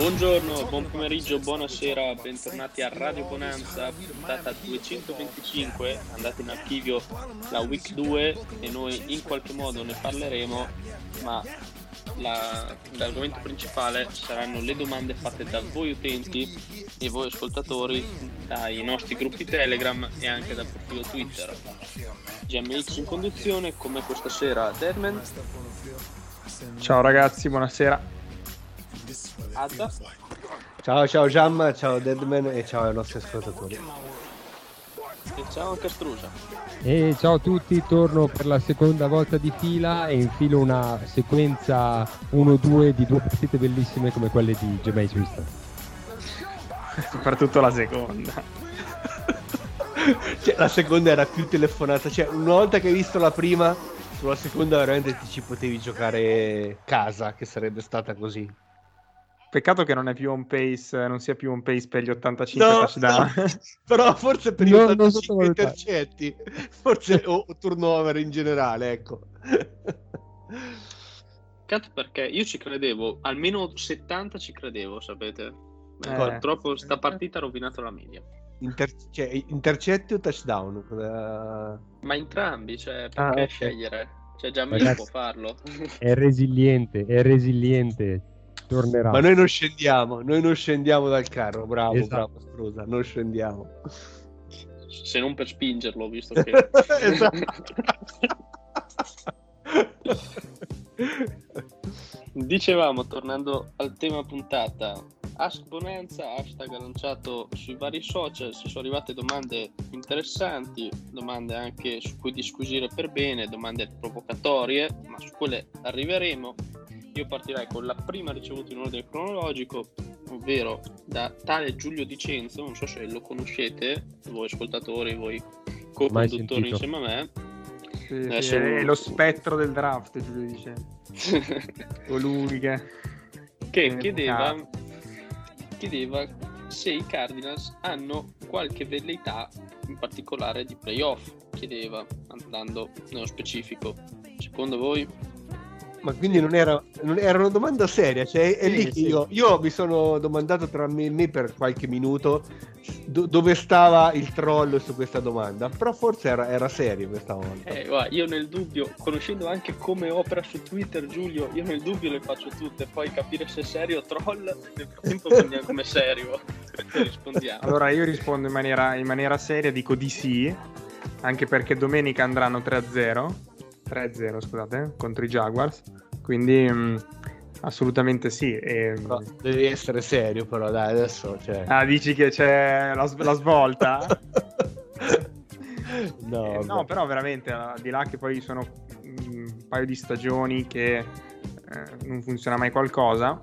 Buongiorno, buon pomeriggio, buonasera, bentornati a Radio Bonanza, puntata 225, andate in archivio la week 2 e noi in qualche modo ne parleremo, ma la, l'argomento principale saranno le domande fatte da voi utenti e voi ascoltatori dai nostri gruppi Telegram e anche dal profilo Twitter. GMX in conduzione, come questa sera Deadman. Ciao ragazzi, buonasera. Ciao ciao Giamma, ciao Deadman e ciao ai nostri ascoltatori. E ciao anche Strusa. E ciao a tutti, torno per la seconda volta di fila e infilo una sequenza 1-2 di due partite bellissime come quelle di Jameis Winston. Soprattutto la seconda. cioè, la seconda era più telefonata, cioè una volta che hai visto la prima, sulla seconda veramente ti ci potevi giocare casa, che sarebbe stata così. Peccato che non è più on pace, non sia più on pace per gli 85 No, touchdown. no, però forse per gli No, non 85 sottovalutare. intercetti, forse o turnover in generale, ecco. Peccato perché io ci credevo, almeno 70 ci credevo, sapete. Eh. Purtroppo sta partita ha rovinato la media. Inter- cioè, intercetti o touchdown? Cosa- Ma entrambi, cioè, perché Ah, ok. scegliere? Cioè, già me Ragazzi. può farlo. È resiliente, è resiliente, tornerà. Ma noi non scendiamo, noi non scendiamo dal carro, bravo, Esatto. bravo Strusa, non scendiamo. Se non per spingerlo, visto che... Esatto. Dicevamo, tornando al tema puntata, Ask Bonanza, hashtag lanciato sui vari social, ci sono arrivate domande interessanti, domande anche su cui disquisire per bene, domande provocatorie, ma su quelle arriveremo. Io partirei con la prima ricevuta in ordine cronologico, ovvero da tale Giulio Dicenzo, non so se lo conoscete, voi ascoltatori, voi co-conduttori sentito. insieme a me. Sì, Eh, sì, sono- è lo spettro del draft, Giulio dice. Colui che... che Eh, chiedeva, chiedeva se i Cardinals hanno qualche velleità in particolare di playoff, chiedeva andando nello specifico. Secondo voi? Ma quindi non era, non era una domanda seria, cioè è Sì, lì che sì. io, io mi sono domandato tra me e me per qualche minuto do- dove stava il troll su questa domanda, però forse era, era serio questa volta. Eh, guarda, io nel dubbio, conoscendo anche come opera su Twitter Giulio, io nel dubbio le faccio tutte, poi capire se è serio o troll, nel frattempo prendiamo come serio e rispondiamo. Allora io rispondo in maniera, in maniera seria, dico di sì, anche perché domenica andranno 3-0, 3-0 scusate, contro i Jaguars, quindi mm, assolutamente sì. E, Però devi essere serio però dai adesso cioè... Ah, dici che c'è la, la svolta? no, Eh, no, però veramente, al di là che poi sono mm, un paio di stagioni che eh, non funziona mai qualcosa,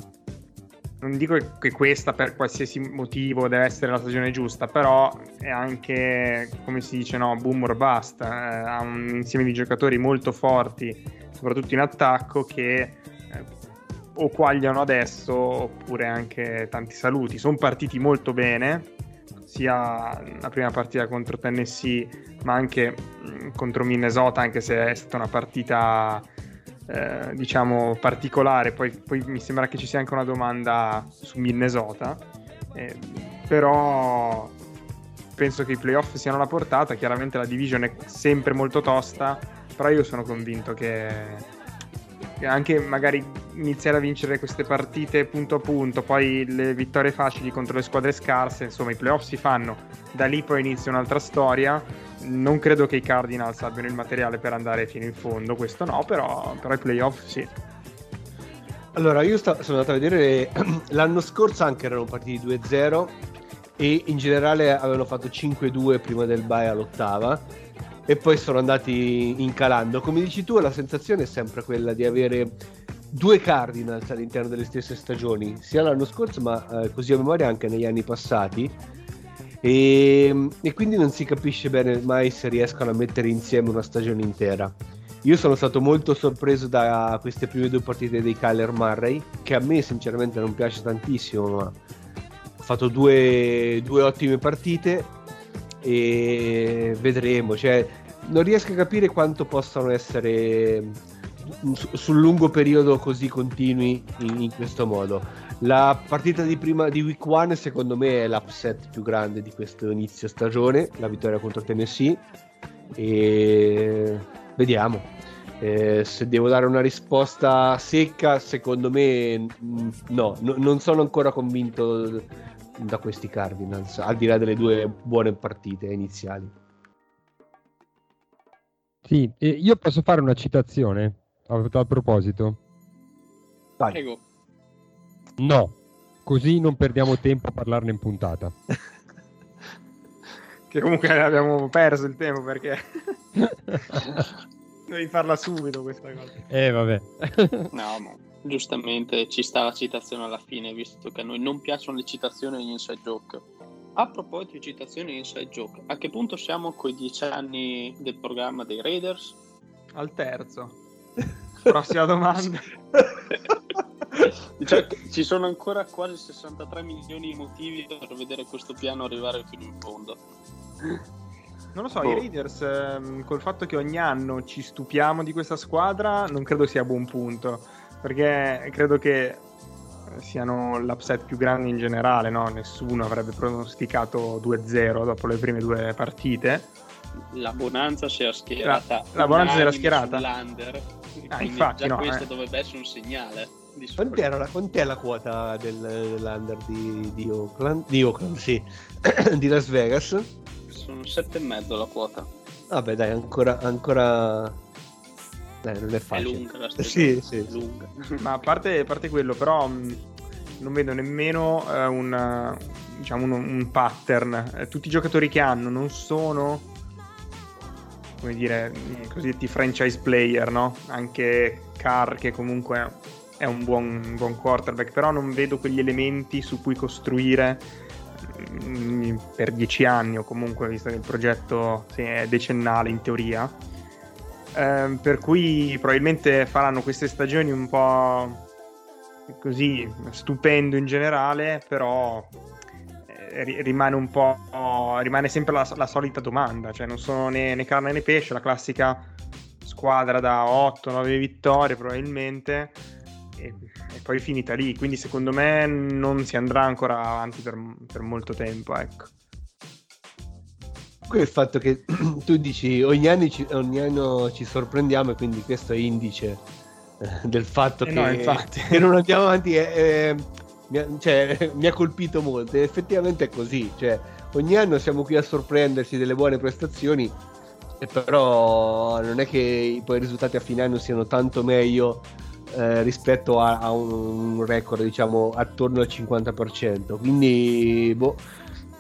non dico che questa per qualsiasi motivo deve essere la stagione giusta, però è anche, come si dice, no, boom or bust, eh, ha un insieme di giocatori molto forti, soprattutto in attacco, che eh, o quagliano adesso oppure anche tanti saluti. Sono partiti molto bene, sia la prima partita contro Tennessee, ma anche mh, contro Minnesota, anche se è stata una partita eh, diciamo particolare. Poi, poi mi sembra che ci sia anche una domanda su Minnesota, eh, però penso che i playoff siano la portata. Chiaramente la division è sempre molto tosta, però io sono convinto che, che anche magari iniziare a vincere queste partite punto a punto, poi le vittorie facili contro le squadre scarse, insomma i playoff si fanno, da lì poi inizia un'altra storia. Non credo che i Cardinals abbiano il materiale per andare fino in fondo, questo no, però, però i playoff sì. Allora, io sta- sono andato a vedere l'anno scorso anche erano partiti 2-0 e in generale avevano fatto 5-2 prima del bye all'ottava e poi sono andati incalando. Come dici tu, la sensazione è sempre quella di avere due Cardinals all'interno delle stesse stagioni, sia l'anno scorso ma eh, così a memoria anche negli anni passati. E, e quindi non si capisce bene mai se riescono a mettere insieme una stagione intera. Io sono stato molto sorpreso da queste prime due partite dei Kyler Murray, che a me sinceramente non piace tantissimo, ma ha fatto due, due ottime partite e vedremo. Cioè, non riesco a capire quanto possano essere su, sul lungo periodo così continui in, in, questo modo. La partita di prima di week 1 secondo me è l'upset più grande di questo inizio stagione, la vittoria contro Tennessee e vediamo. Eh, se devo dare una risposta secca, secondo me mm, no, no, non sono ancora convinto da questi Cardinals, al di là delle due buone partite iniziali. Sì, io posso fare una citazione a tal proposito? Vai. Prego. No, così non perdiamo tempo a parlarne in puntata. che comunque abbiamo perso il tempo perché devi farla subito questa cosa. Eh vabbè. no, ma giustamente ci sta la citazione alla fine, visto che a noi non piacciono le citazioni in inside joke. A proposito di citazioni in inside joke, a che punto siamo con i dieci anni del programma dei Raiders? Al terzo. Prossima domanda. cioè, ci sono ancora quasi 63 milioni di motivi per vedere questo piano arrivare fino in fondo. Non lo so, oh. i Raiders ehm, col fatto che ogni anno ci stupiamo di questa squadra non credo sia a buon punto, perché credo che siano l'upset più grande in generale, no? nessuno avrebbe pronosticato 2-0 dopo le prime due partite. La Bonanza si era schierata. La, la Bonanza si era schierata. Ah, infatti, no, questo eh. dovrebbe essere un segnale. Quant'è la, quant'è la quota del, dell'under di, di Oakland? Di Oakland, sì. di Las Vegas? Sono 7,5 la quota. Vabbè, dai, ancora, ancora Dai, non è facile. È lunga la Sì, sì. Lunga. Ma a parte, a parte, quello, però mh, non vedo nemmeno eh, un, diciamo, un, un pattern. Eh, tutti i giocatori che hanno non sono come dire, i cosiddetti franchise player, no? Anche Carr che comunque è un buon, un buon quarterback, però non vedo quegli elementi su cui costruire mm, per dieci anni o comunque visto che il progetto sì, è decennale in teoria eh, per cui probabilmente faranno queste stagioni un po' così stupendo in generale però eh, rimane un po' rimane sempre la, la, solita domanda cioè non sono né, né carne né pesce la classica squadra da 8-9 vittorie probabilmente e, e, poi finita lì. Quindi secondo me non si andrà ancora avanti per, per molto tempo. Ecco. Qui il fatto che tu dici ogni anno, ci, ogni anno ci sorprendiamo e quindi questo è indice eh, del fatto eh che, no, che, non andiamo avanti è, è, mi, ha, cioè, mi, ha, colpito molto. E effettivamente è così cioè, ogni anno siamo qui a sorprenderci delle buone prestazioni però non è che poi i risultati a fine anno siano tanto meglio eh, rispetto a, a, un record diciamo attorno al 50% quindi boh,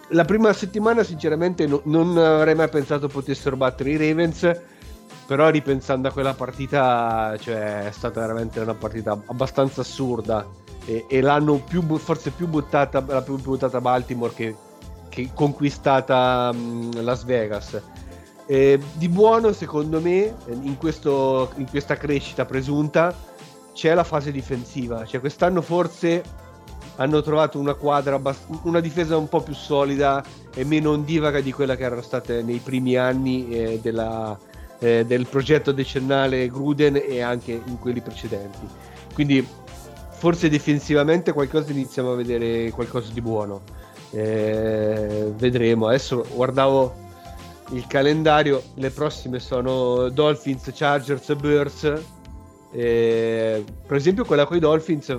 la prima settimana sinceramente no, non avrei mai pensato potessero battere i Ravens però ripensando a quella partita cioè, è stata veramente una partita abbastanza assurda e, e l'hanno più, forse più buttata, la più buttata Baltimore che, che conquistata um, Las Vegas eh, di buono secondo me in, questo, in questa crescita presunta c'è la fase difensiva. Cioè, quest'anno forse hanno trovato una quadra, una difesa un po' più solida e meno ondivaga di quella che erano state nei primi anni eh, della, eh, del progetto decennale Gruden e anche in quelli precedenti. Quindi forse difensivamente qualcosa iniziamo a vedere qualcosa di buono. Eh, vedremo. Adesso guardavo il calendario, le prossime sono Dolphins, Chargers, Bears Eh, per esempio quella con i Dolphins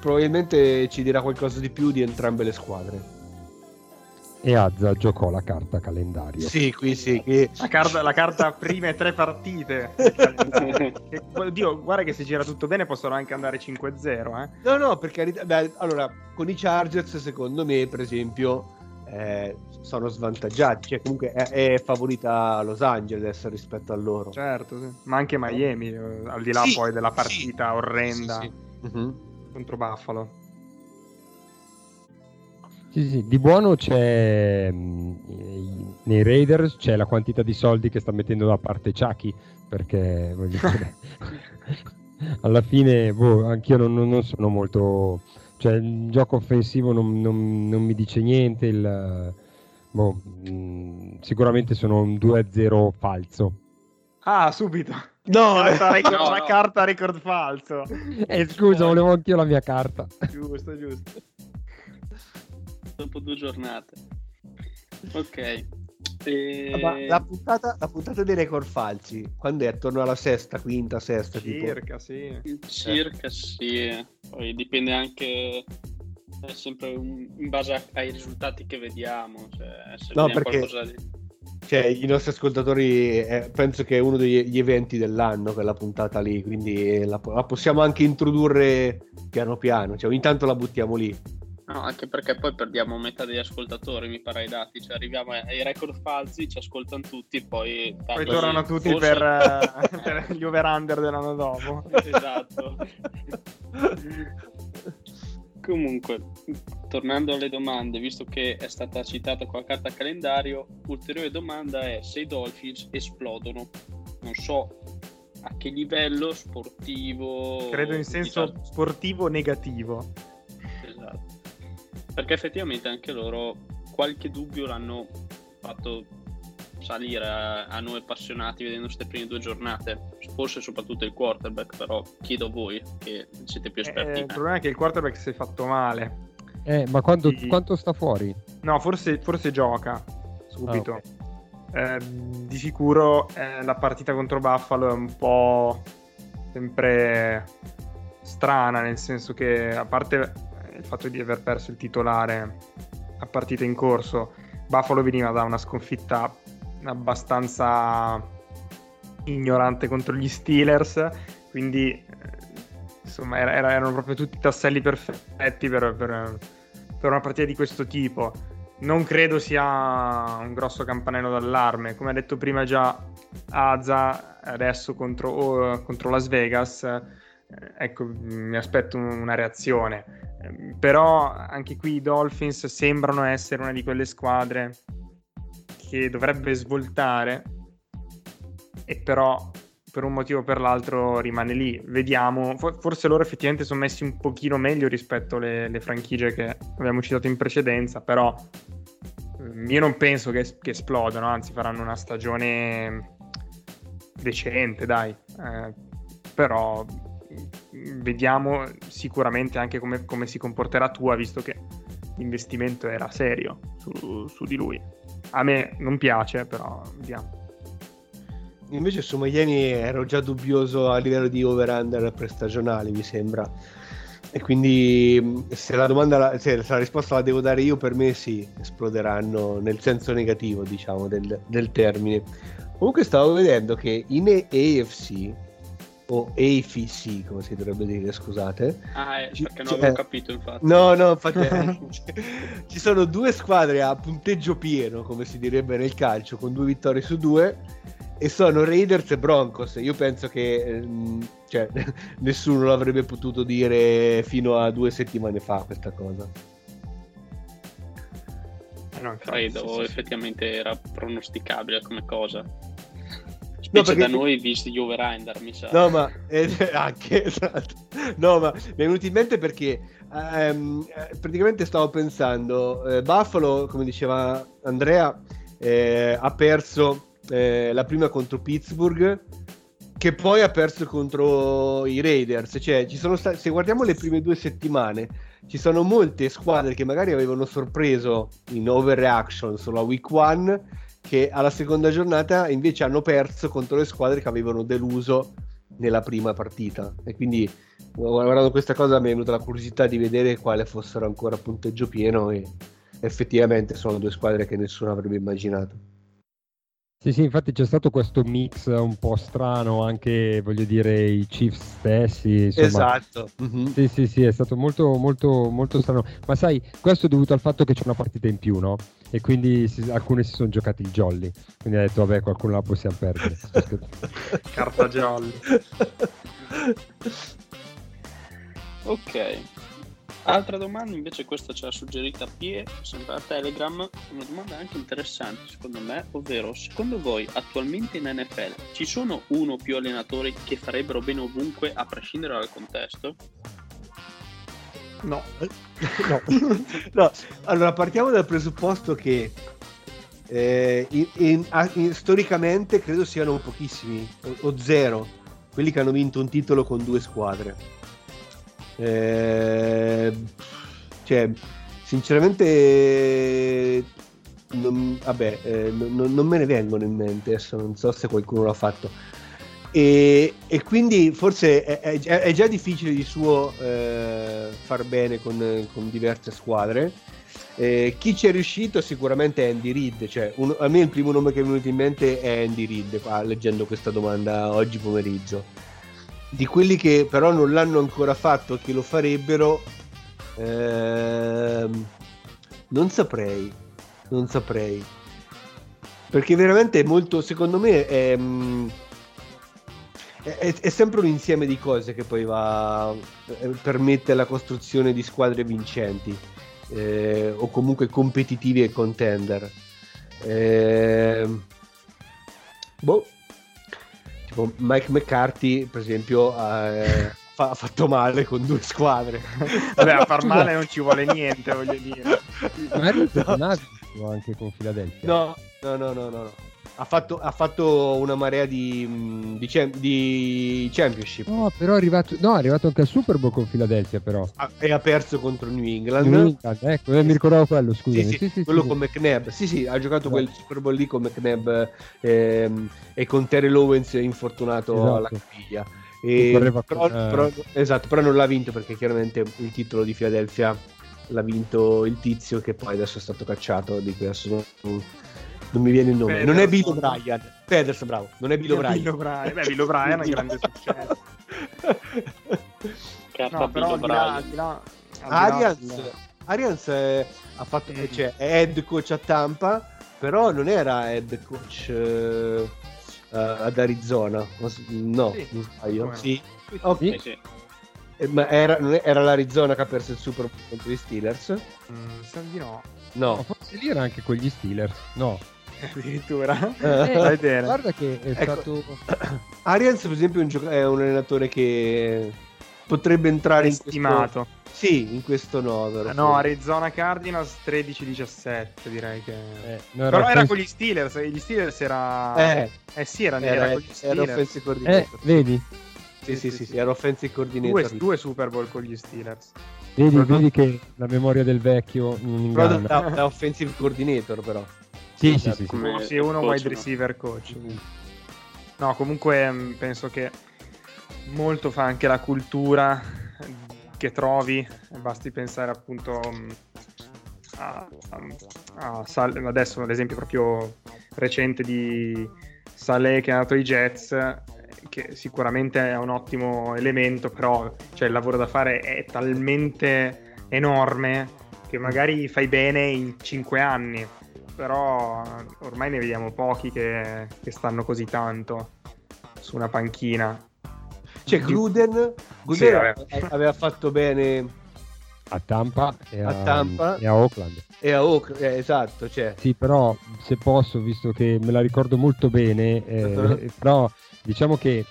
probabilmente ci dirà qualcosa di più di entrambe le squadre. E Azza giocò la carta calendario. Sì, qui sì. Che... La, carta, la carta prime tre partite. oddio, guarda che se gira tutto bene possono anche andare 5-0. Eh? No, no, perché beh, allora con i Chargers, secondo me, per esempio, eh, sono svantaggiati. Cioè, comunque è, è, favorita Los Angeles rispetto a loro. Certo, sì. ma anche Miami, eh, al di là sì, poi della partita sì, orrenda uh-huh. Contro Buffalo. Sì, sì, di buono c'è mm, nei Raiders c'è la quantità di soldi che sta mettendo da parte Chucky perché dire, alla fine boh, anch'io non, non, sono molto cioè il gioco offensivo non, non, non mi dice niente il, boh, mm, sicuramente sono un 2-0 falso ah subito No, carta record, no, la carta record falso. Eh, scusa, volevo anch'io la mia carta. Giusto, giusto dopo due giornate. Ok. E... La, puntata, la, puntata, dei record falsi, quando è attorno alla sesta, quinta, sesta? Circa, tipo? sì. Circa, sì. Poi dipende anche è sempre un, in base ai risultati che vediamo. Cioè, se no, perché di... cioè, i nostri ascoltatori eh, penso che è uno degli eventi dell'anno quella puntata lì, quindi la, la possiamo anche introdurre piano piano, cioè ogni tanto la buttiamo lì. No, anche perché poi perdiamo metà degli ascoltatori, mi pare ai dati, cioè arriviamo ai record falsi, ci ascoltano tutti, poi... Poi tornano tutti forse... per, uh, per gli over-under dell'anno dopo. esatto. Comunque, tornando alle domande, visto che è stata citata qua carta calendario, ulteriore domanda è se i Dolphins esplodono. Non so a che livello sportivo... Credo in senso diciamo... sportivo negativo perché effettivamente anche loro qualche dubbio l'hanno fatto salire a, a noi appassionati vedendo queste prime due giornate forse soprattutto il quarterback però chiedo a voi che siete più esperti eh, il problema è che il quarterback si è fatto male eh, ma quanto, sì. quanto sta fuori? no forse, forse gioca subito ah, okay. eh, di sicuro eh, la partita contro Buffalo è un po' sempre strana nel senso che a parte il fatto di aver perso il titolare a partita in corso. Buffalo veniva da una sconfitta abbastanza ignorante contro gli Steelers, quindi eh, insomma era, erano proprio tutti tasselli perfetti per, per, per, una partita di questo tipo. Non credo sia un grosso campanello d'allarme, come ha detto prima già Aza, adesso contro, oh, contro Las Vegas, eh, ecco mi aspetto una reazione Ehm, però anche qui i Dolphins sembrano essere una di quelle squadre che dovrebbe svoltare e però per un motivo o per l'altro rimane lì. Vediamo, forse loro effettivamente sono messi un pochino meglio rispetto alle, alle franchigie che abbiamo citato in precedenza, però ehm, io non penso che, che esplodano, anzi faranno una stagione decente, dai. Eh, però vediamo sicuramente anche come, come, si comporterà Tua, visto che l'investimento era serio su, su, di lui. A me non piace, però vediamo. Invece su Miami ero già dubbioso a livello di over-under prestagionali, mi sembra. E quindi se la domanda, se la risposta la devo dare io, per me sì, esploderanno nel senso negativo, diciamo, del, del termine. Comunque stavo vedendo che in AFC o AFC come si dovrebbe dire scusate. Ah eh, perché non avevo capito infatti. no no infatti eh, ci sono due squadre a punteggio pieno come si direbbe nel calcio con due vittorie su due e sono Raiders e Broncos. Io penso che ehm, cioè, nessuno l'avrebbe potuto dire fino a due settimane fa questa cosa. Eh, no, credo effettivamente era pronosticabile come cosa No, perché... da noi visti gli over-under, mi sa. No, ma eh, anche esatto. No, ma mi è venuto in mente perché ehm, praticamente stavo pensando, eh, Buffalo, come diceva Andrea, eh, ha perso eh, la prima contro Pittsburgh che poi ha perso contro i Raiders. Cioè, ci sono sta- se guardiamo le prime due settimane, ci sono molte squadre che magari avevano sorpreso in overreaction solo a week one che alla seconda giornata invece hanno perso contro le squadre che avevano deluso nella prima partita e quindi guardando questa cosa mi è venuta la curiosità di vedere quale fossero ancora a punteggio pieno e effettivamente sono due squadre che nessuno avrebbe immaginato. Sì, sì, infatti c'è stato questo mix un po' strano, anche voglio dire i Chiefs stessi. Insomma. Esatto. Mm-hmm. Sì, sì, sì, è stato molto, molto, molto strano. Ma sai, questo è dovuto al fatto che c'è una partita in più, no? E quindi si, alcuni si sono giocati il jolly. Quindi ha detto, vabbè, qualcuno la possiamo perdere. Carta jolly. ok. Altra domanda invece questa ce l'ha suggerita Pie, sempre a Telegram, una domanda anche interessante secondo me, ovvero secondo voi attualmente in NFL ci sono uno o più allenatori che farebbero bene ovunque a prescindere dal contesto? No. no. no. Allora partiamo dal presupposto che eh, in, in, storicamente credo siano pochissimi o, o zero quelli che hanno vinto un titolo con due squadre eh, cioè, sinceramente, non, vabbè, eh, non, non, me ne vengono in mente. Adesso non so se qualcuno l'ha fatto. E, e quindi forse è, è, è, già difficile di suo eh, far bene con, con diverse squadre. Eh, chi ci è riuscito sicuramente è Andy Reid, cioè un, a me il primo nome che è venuto in mente è Andy Reid, leggendo questa domanda oggi pomeriggio di quelli che però non l'hanno ancora fatto e che lo farebbero ehm, non saprei non saprei. Perché veramente è molto secondo me è, mm, è, è, sempre un insieme di cose che poi va eh, permette la costruzione di squadre vincenti eh, o comunque competitivi e contender. Eh, boh Tipo Mike McCarthy, per esempio, eh, ha fatto male con due squadre. Vabbè, a far male non ci vuole niente, voglio dire. Magari no. anche con Philadelphia. No, no, no, no, no ha fatto, ha fatto una marea di, di, di, championship. No, però è arrivato, no, è arrivato anche al Super Bowl con Philadelphia, però. Ah, e ha perso contro New England. New England ecco, eh, mi ricordavo quello, scusa. Sì, sì, sì, quello con McNabb. Sì, sì, ha giocato esatto. quel Super Bowl lì con McNabb ehm, e con Terry Owens infortunato esatto. alla caviglia. Però, con, però, esatto, però non l'ha vinto perché chiaramente il titolo di Philadelphia l'ha vinto il tizio che poi adesso è stato cacciato di cui adesso non, non mi viene il nome. Pederson. Non è Bill O'Brien. Pederson, bravo. Non è Bill O'Brien. Bill O'Brien. Beh, Bill O'Brien è un grande successo. no, però di là, di là, Arians, Arians è, ha fatto, mm. cioè, è head coach a Tampa, però non era head coach uh, ad Arizona. No, sì. non sbaglio. Sì. Okay. sì. Eh, ma era, era, l'Arizona che ha perso il Super Bowl contro gli Steelers? Mm, di no. No. Ma forse lì era anche con gli Steelers. No. Addirittura. Eh, guarda che è ecco. stato... Arians per esempio è un, gioc- è un, allenatore che potrebbe entrare in stimato. Questo... Sì, in questo nodo. no, Arizona Cardinals 13-17 direi che... Eh, no, Però era con gli Steelers, gli Steelers era... Eh, eh sì, era, era, era con gli Steelers. Era eh, vedi? Sì, sì, sì, sì, era offensive coordinator. Due, due Super Bowl con gli Steelers. Vedi, vedi che la memoria del vecchio non Però da, da, offensive coordinator però. Sì, sì, sì. Come sì, uno coach, wide receiver coach. No, comunque mm, penso che molto fa anche la cultura che trovi. Basti pensare appunto mm, a, a, a Sal- adesso l'esempio proprio recente di Saleh che ha dato i Jets che sicuramente è un ottimo elemento, però cioè, il lavoro da fare è talmente enorme che magari fai bene in 5 anni, però ormai ne vediamo pochi che, che stanno così tanto su una panchina. Cioè Gruden, Gruden sì, aveva fatto bene a Tampa e a, a, Tampa, e a Oakland. E a Oakland, eh, esatto. Cioè. Sì, però se posso, visto che me la ricordo molto bene, eh, però diciamo che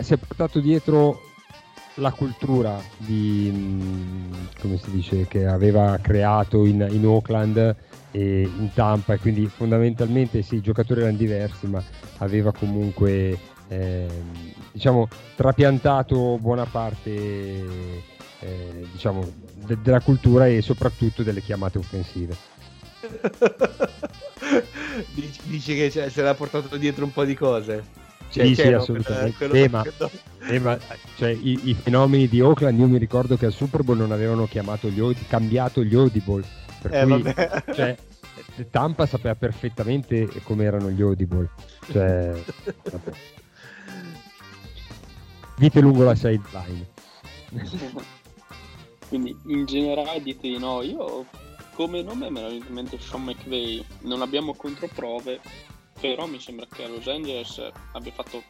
si è portato dietro la cultura di, mm, come si dice, che aveva creato in, in Oakland e in Tampa e quindi fondamentalmente sì, i giocatori erano diversi ma aveva comunque eh, diciamo trapiantato buona parte eh, diciamo de- della cultura e soprattutto delle chiamate offensive Dici che cioè, se l'ha portato dietro un po' di cose. Cioè, sì, sì, no, assolutamente. quello- Eh, ma- Eh, ma, cioè, i, i fenomeni di Oakland, io mi ricordo che al Super Bowl non avevano chiamato gli cambiato gli audible. Per Eh, cui, cioè, Tampa sapeva perfettamente come erano gli audible. Cioè, vabbè. Vite lungo la sideline. Quindi in generale dite di no, io come nome me viene in mente Sean McVay, non abbiamo controprove, però mi sembra che Los Angeles abbia fatto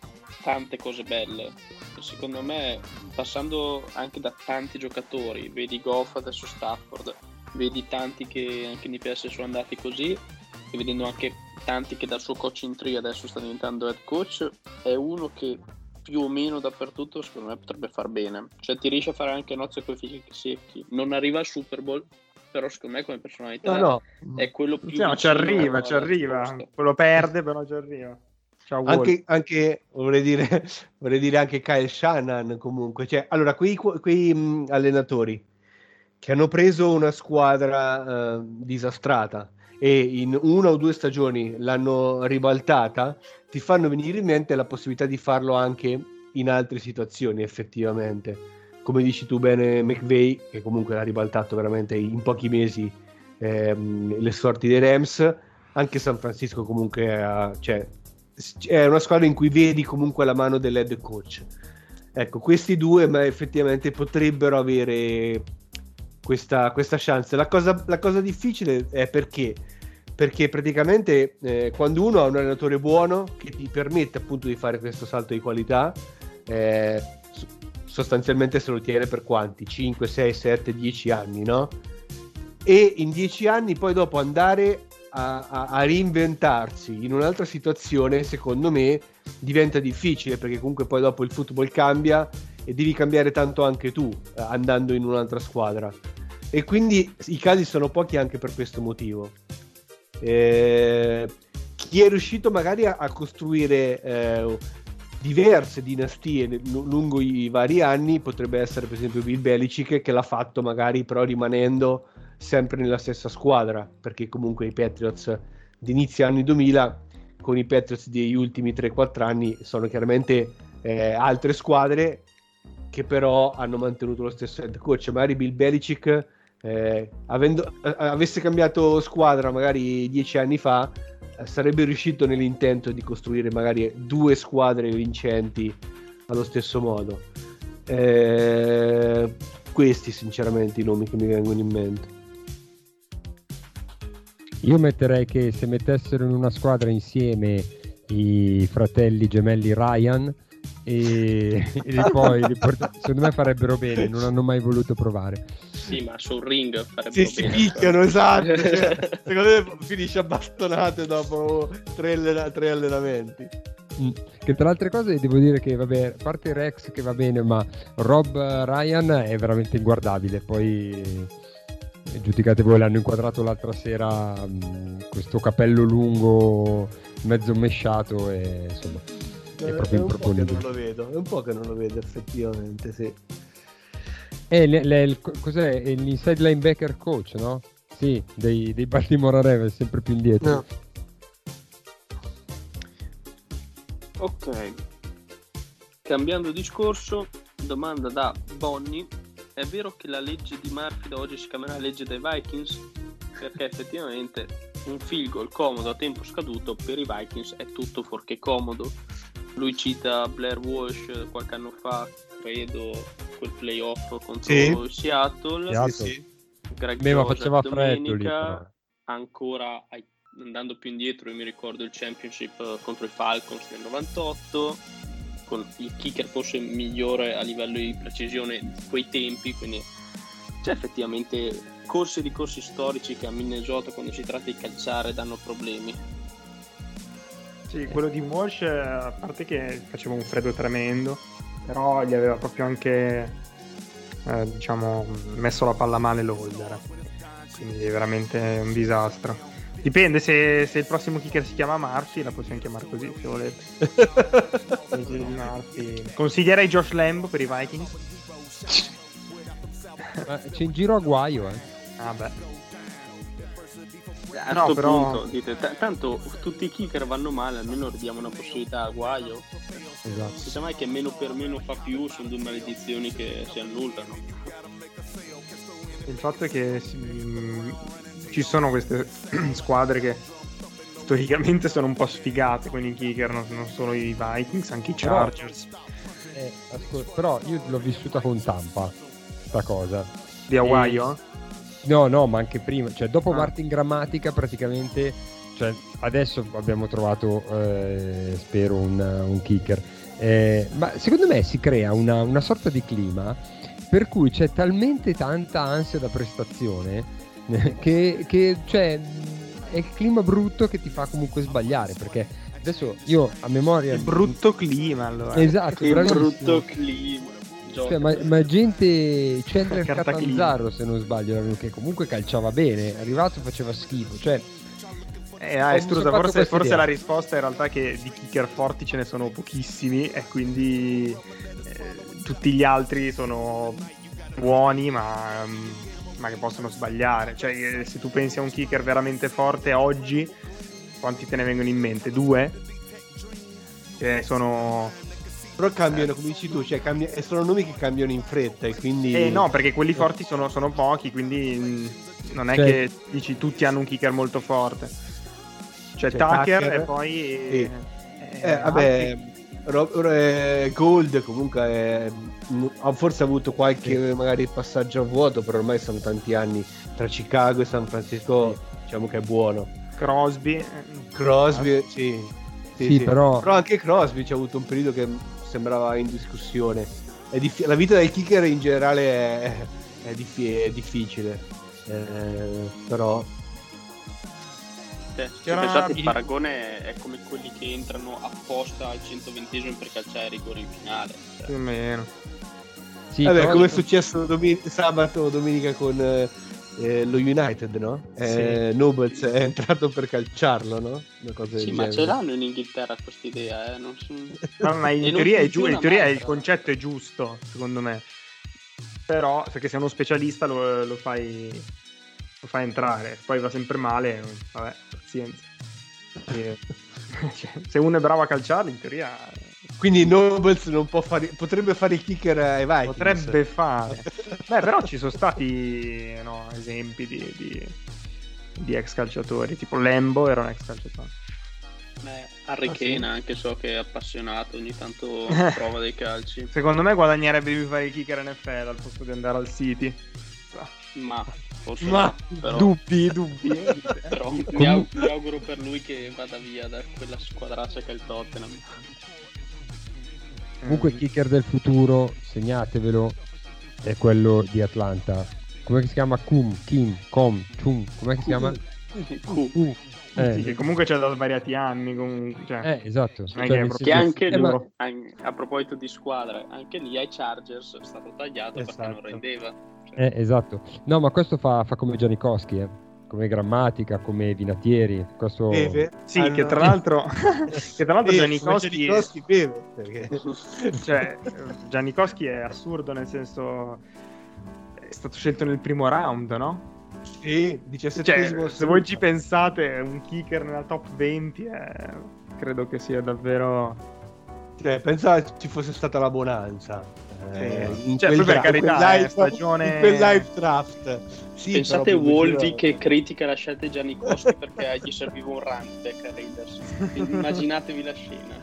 tante cose belle. E secondo me, passando anche da tanti giocatori, vedi Goff adesso Stafford, vedi tanti che anche in IPS sono andati così, e vedendo anche tanti che dal suo coach in tree adesso sta diventando head coach, è uno che più o meno dappertutto secondo me potrebbe far bene. Cioè ti riesce a fare anche nozze con i fichi secchi. Non arriva al Super Bowl, però secondo me come personalità No, no. è quello più no, ci arriva, ci arriva. lo perde, però ci arriva. Ciao. Anche, anche vorrei, dire, vorrei dire anche Kyle Shannon comunque. Cioè, allora, quei, quei mh, allenatori che hanno preso una squadra eh, disastrata e in una o due stagioni l'hanno ribaltata, ti fanno venire in mente la possibilità di farlo anche in altre situazioni, effettivamente. Come dici tu bene, McVeigh, che comunque l'ha ribaltato veramente in pochi mesi ehm, le sorti dei Rams, anche San Francisco comunque ha, cioè, è una squadra in cui vedi comunque la mano dell'head coach. Ecco, questi due ma effettivamente potrebbero avere questa, questa chance. La cosa, la cosa difficile è perché? Perché praticamente eh, quando uno ha un allenatore buono che ti permette appunto di fare questo salto di qualità, eh, sostanzialmente se lo tiene per quanti? 5, 6, 7, 10 anni, no? E in 10 anni poi dopo andare a, a- a reinventarsi in un'altra situazione, secondo me, diventa difficile perché comunque poi dopo il football cambia e devi cambiare tanto anche tu eh, andando in un'altra squadra. E quindi i casi sono pochi anche per questo motivo. Eh, chi è riuscito magari a, a costruire eh, diverse dinastie lungo i vari anni potrebbe essere per esempio Bill Belichick che l'ha fatto magari però rimanendo sempre nella stessa squadra perché comunque i Patriots di inizio anni 2000 con i Patriots degli ultimi 3-4 anni sono chiaramente eh, altre squadre che però hanno mantenuto lo stesso head coach. Magari Bill Belichick eh, avendo, avesse cambiato squadra magari 10 anni fa sarebbe riuscito nell'intento di costruire magari due squadre vincenti allo stesso modo. Eh, questi sinceramente i nomi che mi vengono in mente. Io metterei che se mettessero in una squadra insieme i fratelli gemelli Ryan e, e poi li porta- secondo me farebbero bene, non hanno mai voluto provare. Sì, ma sul ring farebbero si bene. picchiano esatto cioè, secondo me finisce a bastonate dopo tre, allena- tre allenamenti Mm. Che tra le altre cose devo dire che, vabbè, a parte Rex che va bene, ma Rob Ryan è veramente inguardabile. Poi eh, giudicate voi, l'hanno inquadrato l'altra sera, mh, questo capello lungo, mezzo mesciato e insomma è Eh, proprio un po' che improponibile. non lo vedo è un po' che non lo vedo effettivamente sì E le- le- il- cos'è? È l'inside linebacker coach, no? Sì, dei, dei Baltimore Ravens, sempre più indietro. No. Ok. Cambiando discorso, domanda da Bonnie. È vero che la legge di Murphy da oggi si chiamerà legge dei Vikings? Perché effettivamente un field goal comodo a tempo scaduto per i Vikings è tutto fuorché comodo. Lui cita Blair Walsh qualche anno fa, credo, quel playoff contro Sì. Seattle. Seattle. Sì, sì. Greg Beh, ma faceva freddo lì. domenica, però. ancora ai- andando più indietro, io mi ricordo il championship eh, contro i Falcons nel 98, con il kicker forse migliore a livello di precisione di quei tempi, quindi c'è effettivamente corse di corsi storici che a Minnesota quando si tratta di calciare danno problemi. Sì, quello di Walsh, eh, a parte che faceva un freddo tremendo, però gli aveva proprio anche, eh, diciamo, messo la palla male l'holder. Quindi è veramente un disastro. Dipende se, se il prossimo kicker si chiama Murphy, la possiamo chiamare così se volete. Consiglierei Josh Lamb per i Vikings. C'è in giro a guaio, eh. Ah beh. A No, questo però- punto dite, "T- tanto tutti i kicker vanno male, almeno diamo una possibilità a Guaio. Esatto. Si sa mai che meno per meno fa più, sono due maledizioni che si annullano. Il fatto è che si- ci sono queste squadre che storicamente sono un po' sfigate con i kicker, non, non solo i Vikings, anche i Però- Chargers Eh, ascol- però io l'ho vissuta con Tampa, sta cosa. di Ohio. No, no, ma anche prima, cioè dopo Ah. Martin Grammatica praticamente, cioè adesso abbiamo trovato, eh, spero, un, un kicker, Eh, ma secondo me si crea una, una sorta di clima per cui c'è talmente tanta ansia da prestazione che, che, cioè, è il clima brutto che ti fa comunque sbagliare, perché adesso io a memoria... Il brutto clima, allora. Esatto, Il bravissimo. brutto clima. Cioè, ma, ma gente Chandler Catanzaro se non sbaglio che comunque calciava bene arrivato faceva schifo cioè Eh, ah, Estrusa, forse, forse la risposta è in realtà che di kicker forti ce ne sono pochissimi e quindi eh, tutti gli altri sono buoni ma, mm, ma che possono sbagliare. Cioè, eh, se tu pensi a un kicker veramente forte oggi, quanti te ne vengono in mente? Due? Che sono... Però cambiano, come dici tu, cioè cambia- e sono nomi che cambiano in fretta e quindi... Eh no, perché quelli forti sono, sono pochi, quindi mm, non è Cioè- che dici tutti hanno un kicker molto forte. C'è C'è Tucker, Tucker, e poi... sì. eh, Eh, vabbè, eh, Gold comunque è- m- ha forse avuto qualche magari passaggio a vuoto, però ormai sono tanti anni tra Chicago e San Francisco, diciamo che è buono. Crosby. eh, Crosby, sì. Sì, però- anche Crosby c'ha avuto un periodo che sembrava in discussione. È dif- la vita del kicker in generale è, è diffi- è difficile. Eh, però Cioè, se pensate, il paragone è come quelli che entrano apposta al 120 per calciare rigore in finale. Cioè, più o meno. sì, Vabbè, come è successo domen- sabato o domenica con eh, eh, lo United, no? Eh, Nobles è entrato per calciarlo, no? Una cosa del sì, ma genere. ce l'hanno in Inghilterra questa idea, eh? Non so- Ma, ma in non teoria, è giu- in teoria il concetto è giusto, secondo me. Però, perché sei uno specialista lo, lo fai, lo fai entrare. Poi va sempre male, vabbè, pazienza. Cioè, se uno è bravo a calciare, in teoria Quindi Nobles non può fare, potrebbe fare il kicker ai Vikings. potrebbe fare. Beh, però ci sono stati no, esempi di, di, di ex calciatori, tipo Lembo era un ex calciatore. Eh, Harry Ah, sì? Kane anche so che è appassionato, ogni tanto prova dei calci. Secondo me guadagnerebbe più fare il kicker NFL al posto di andare al City. Ma forse Ma no, però, dubbi dubbi però mi, Comu- au- mi auguro per lui che vada via da quella squadraccia che è il Tottenham. comunque kicker del futuro segnatevelo è quello di Atlanta come si chiama Kum Kim Com Chum come si chiama. Uh, eh, Sì, che comunque c'è da svariati anni. Comunque, cioè, eh, esatto Cioè, che proprio- Che anche eh, ma- lui, an- a proposito di squadra, anche lì ai Chargers è stato tagliato perché Esatto. non rendeva. Cioè, Eh, esatto. No, ma questo fa, fa come Giannikowski, eh. Come grammatica, come Vinatieri. Questo... Beve? Sì, Ah, che no. tra l'altro, che tra l'altro Beve, Giannikowski, Giannikowski beve, perché... cioè, Giannikowski è assurdo nel senso è stato scelto nel primo round, no? Sì, 17 Cioè, se voi ci pensate, un kicker nella top 20 è- credo che sia davvero Cioè, pensa ci fosse stata la bonanza. Eh, Sì. in Cioè, quel per dra- carità, quel eh, live- stagione- in quel live draft. Sì, Pensate Wolvi che critica la scelta di Giannikowski perché gli serviva un running back a Raiders. Quindi immaginatevi la scena.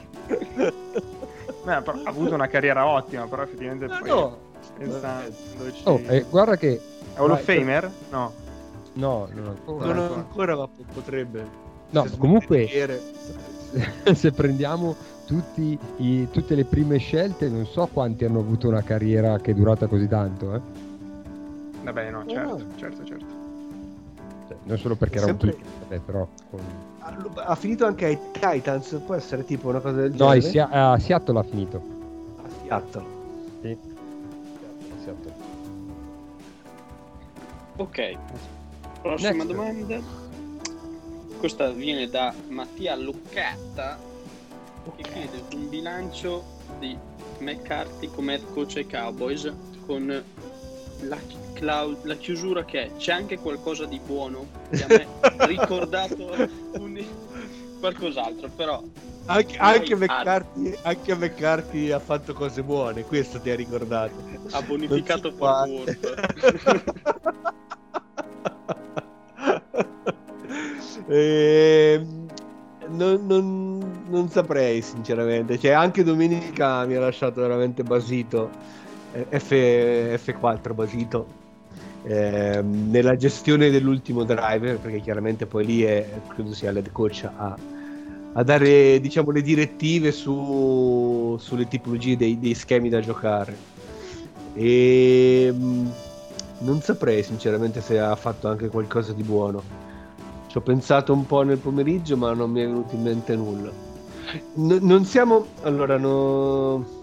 Beh, però ha avuto una carriera ottima, però effettivamente Ah, poi no. pensandoci- Oh, eh, guarda che... è Hall of Famer? No. No, no, no. Non ancora. ancora, ma po- potrebbe. No, comunque- se prendiamo tutti i- tutte le prime scelte, non so quanti hanno avuto una carriera che è durata così tanto, eh. Vabbè, no, certo, certo, certo. Cioè, non solo perché era Sempre- un vabbè, però... con- Ha- Ha finito anche ai Titans, può essere tipo una cosa del No, genere? a Sia- a Seattle ha finito. A Seattle. Sì. A Seattle. Ok, prossima Next. domanda. Questa viene da Mattia Luccatta che chiede un bilancio di McCarthy come head coach ai Cowboys con la, clau- la chiusura che è. C'è anche qualcosa di buono che a me ha ricordato un- qualcos'altro però anche, anche, McCarthy, anche McCarthy ha fatto cose buone, questo ti ha ricordato. Ha bonificato Fort eh, non, non, non, saprei sinceramente, cioè anche domenica mi ha lasciato veramente basito, eh, F, F4 basito. Eh, nella gestione dell'ultimo driver perché chiaramente poi lì è credo sia l'head coach a, a dare diciamo le direttive su, sulle tipologie dei, dei, schemi da giocare. E mm, non saprei sinceramente se ha fatto anche qualcosa di buono ci ho pensato un po' nel pomeriggio ma non mi è venuto in mente nulla N- non siamo allora no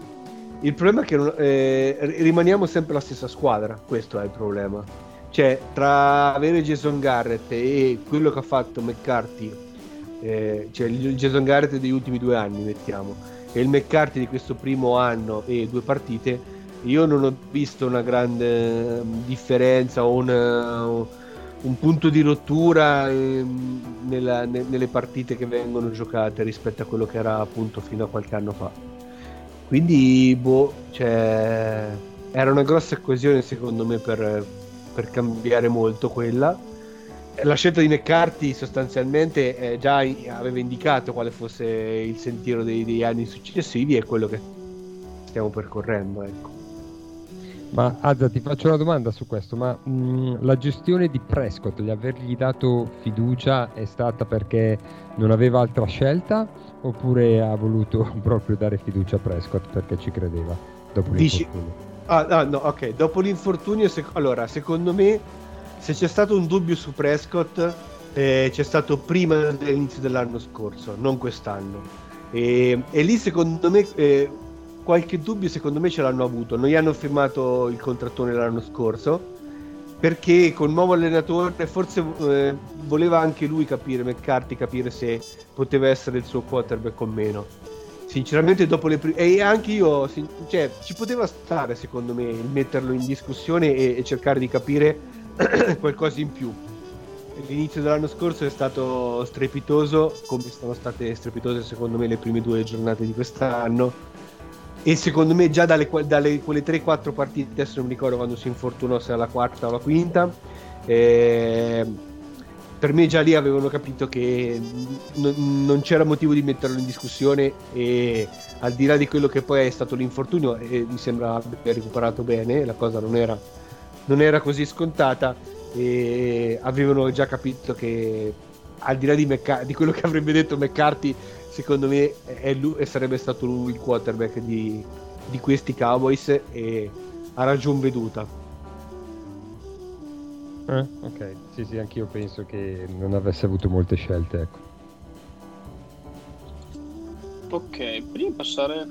il problema è che eh, rimaniamo sempre la stessa squadra, questo è il problema. Cioè, tra avere Jason Garrett e quello che ha fatto McCarthy, eh, cioè il Jason Garrett degli ultimi due anni, mettiamo, e il McCarthy di questo primo anno e due partite, io non ho visto una grande mm, differenza o una, un punto di rottura ehm, nella, ne, nelle partite che vengono giocate rispetto a quello che era appunto fino a qualche anno fa. Quindi, boh, cioè, era una grossa coesione secondo me per, per cambiare molto quella. La scelta di McCarthy sostanzialmente eh, già aveva indicato quale fosse il sentiero dei, degli anni successivi e quello che stiamo percorrendo. Ecco. Ma Azza, ti faccio una domanda su questo, ma mh, mm, la gestione di Prescott, di avergli dato fiducia è stata perché non aveva altra scelta oppure ha voluto proprio dare fiducia a Prescott perché ci credeva dopo Dici... l'infortunio? Ah, ah, no, ok, dopo l'infortunio, sec- allora, secondo me se c'è stato un dubbio su Prescott eh, c'è stato prima dell'inizio dell'anno scorso, non quest'anno. E, e lì secondo me... Eh, qualche dubbio secondo me ce l'hanno avuto. Non gli hanno firmato il contrattone l'anno scorso perché con il nuovo allenatore forse eh, voleva anche lui capire, McCarthy capire se poteva essere il suo quarterback o meno. Sinceramente dopo le prime... E anche io, cioè, ci poteva stare secondo me il metterlo in discussione e, e cercare di capire qualcosa in più. L'inizio dell'anno scorso è stato strepitoso, come sono state strepitose secondo me le prime due giornate di quest'anno e secondo me già dalle, dalle quelle 3-4 partite, adesso non mi ricordo quando si infortunò se alla quarta o alla quinta, eh, per me già lì avevano capito che n- non c'era motivo di metterlo in discussione e al di là di quello che poi è stato l'infortunio e mi sembra abbia recuperato bene, la cosa non era, non era così scontata e avevano già capito che al di là di, Mecca- di quello che avrebbe detto McCarthy secondo me è lui, sarebbe stato lui il quarterback di, di questi Cowboys e ha ragion veduta. Eh, ok, sì, sì, anch'io penso che non avesse avuto molte scelte. Ecco. Ok, prima di passare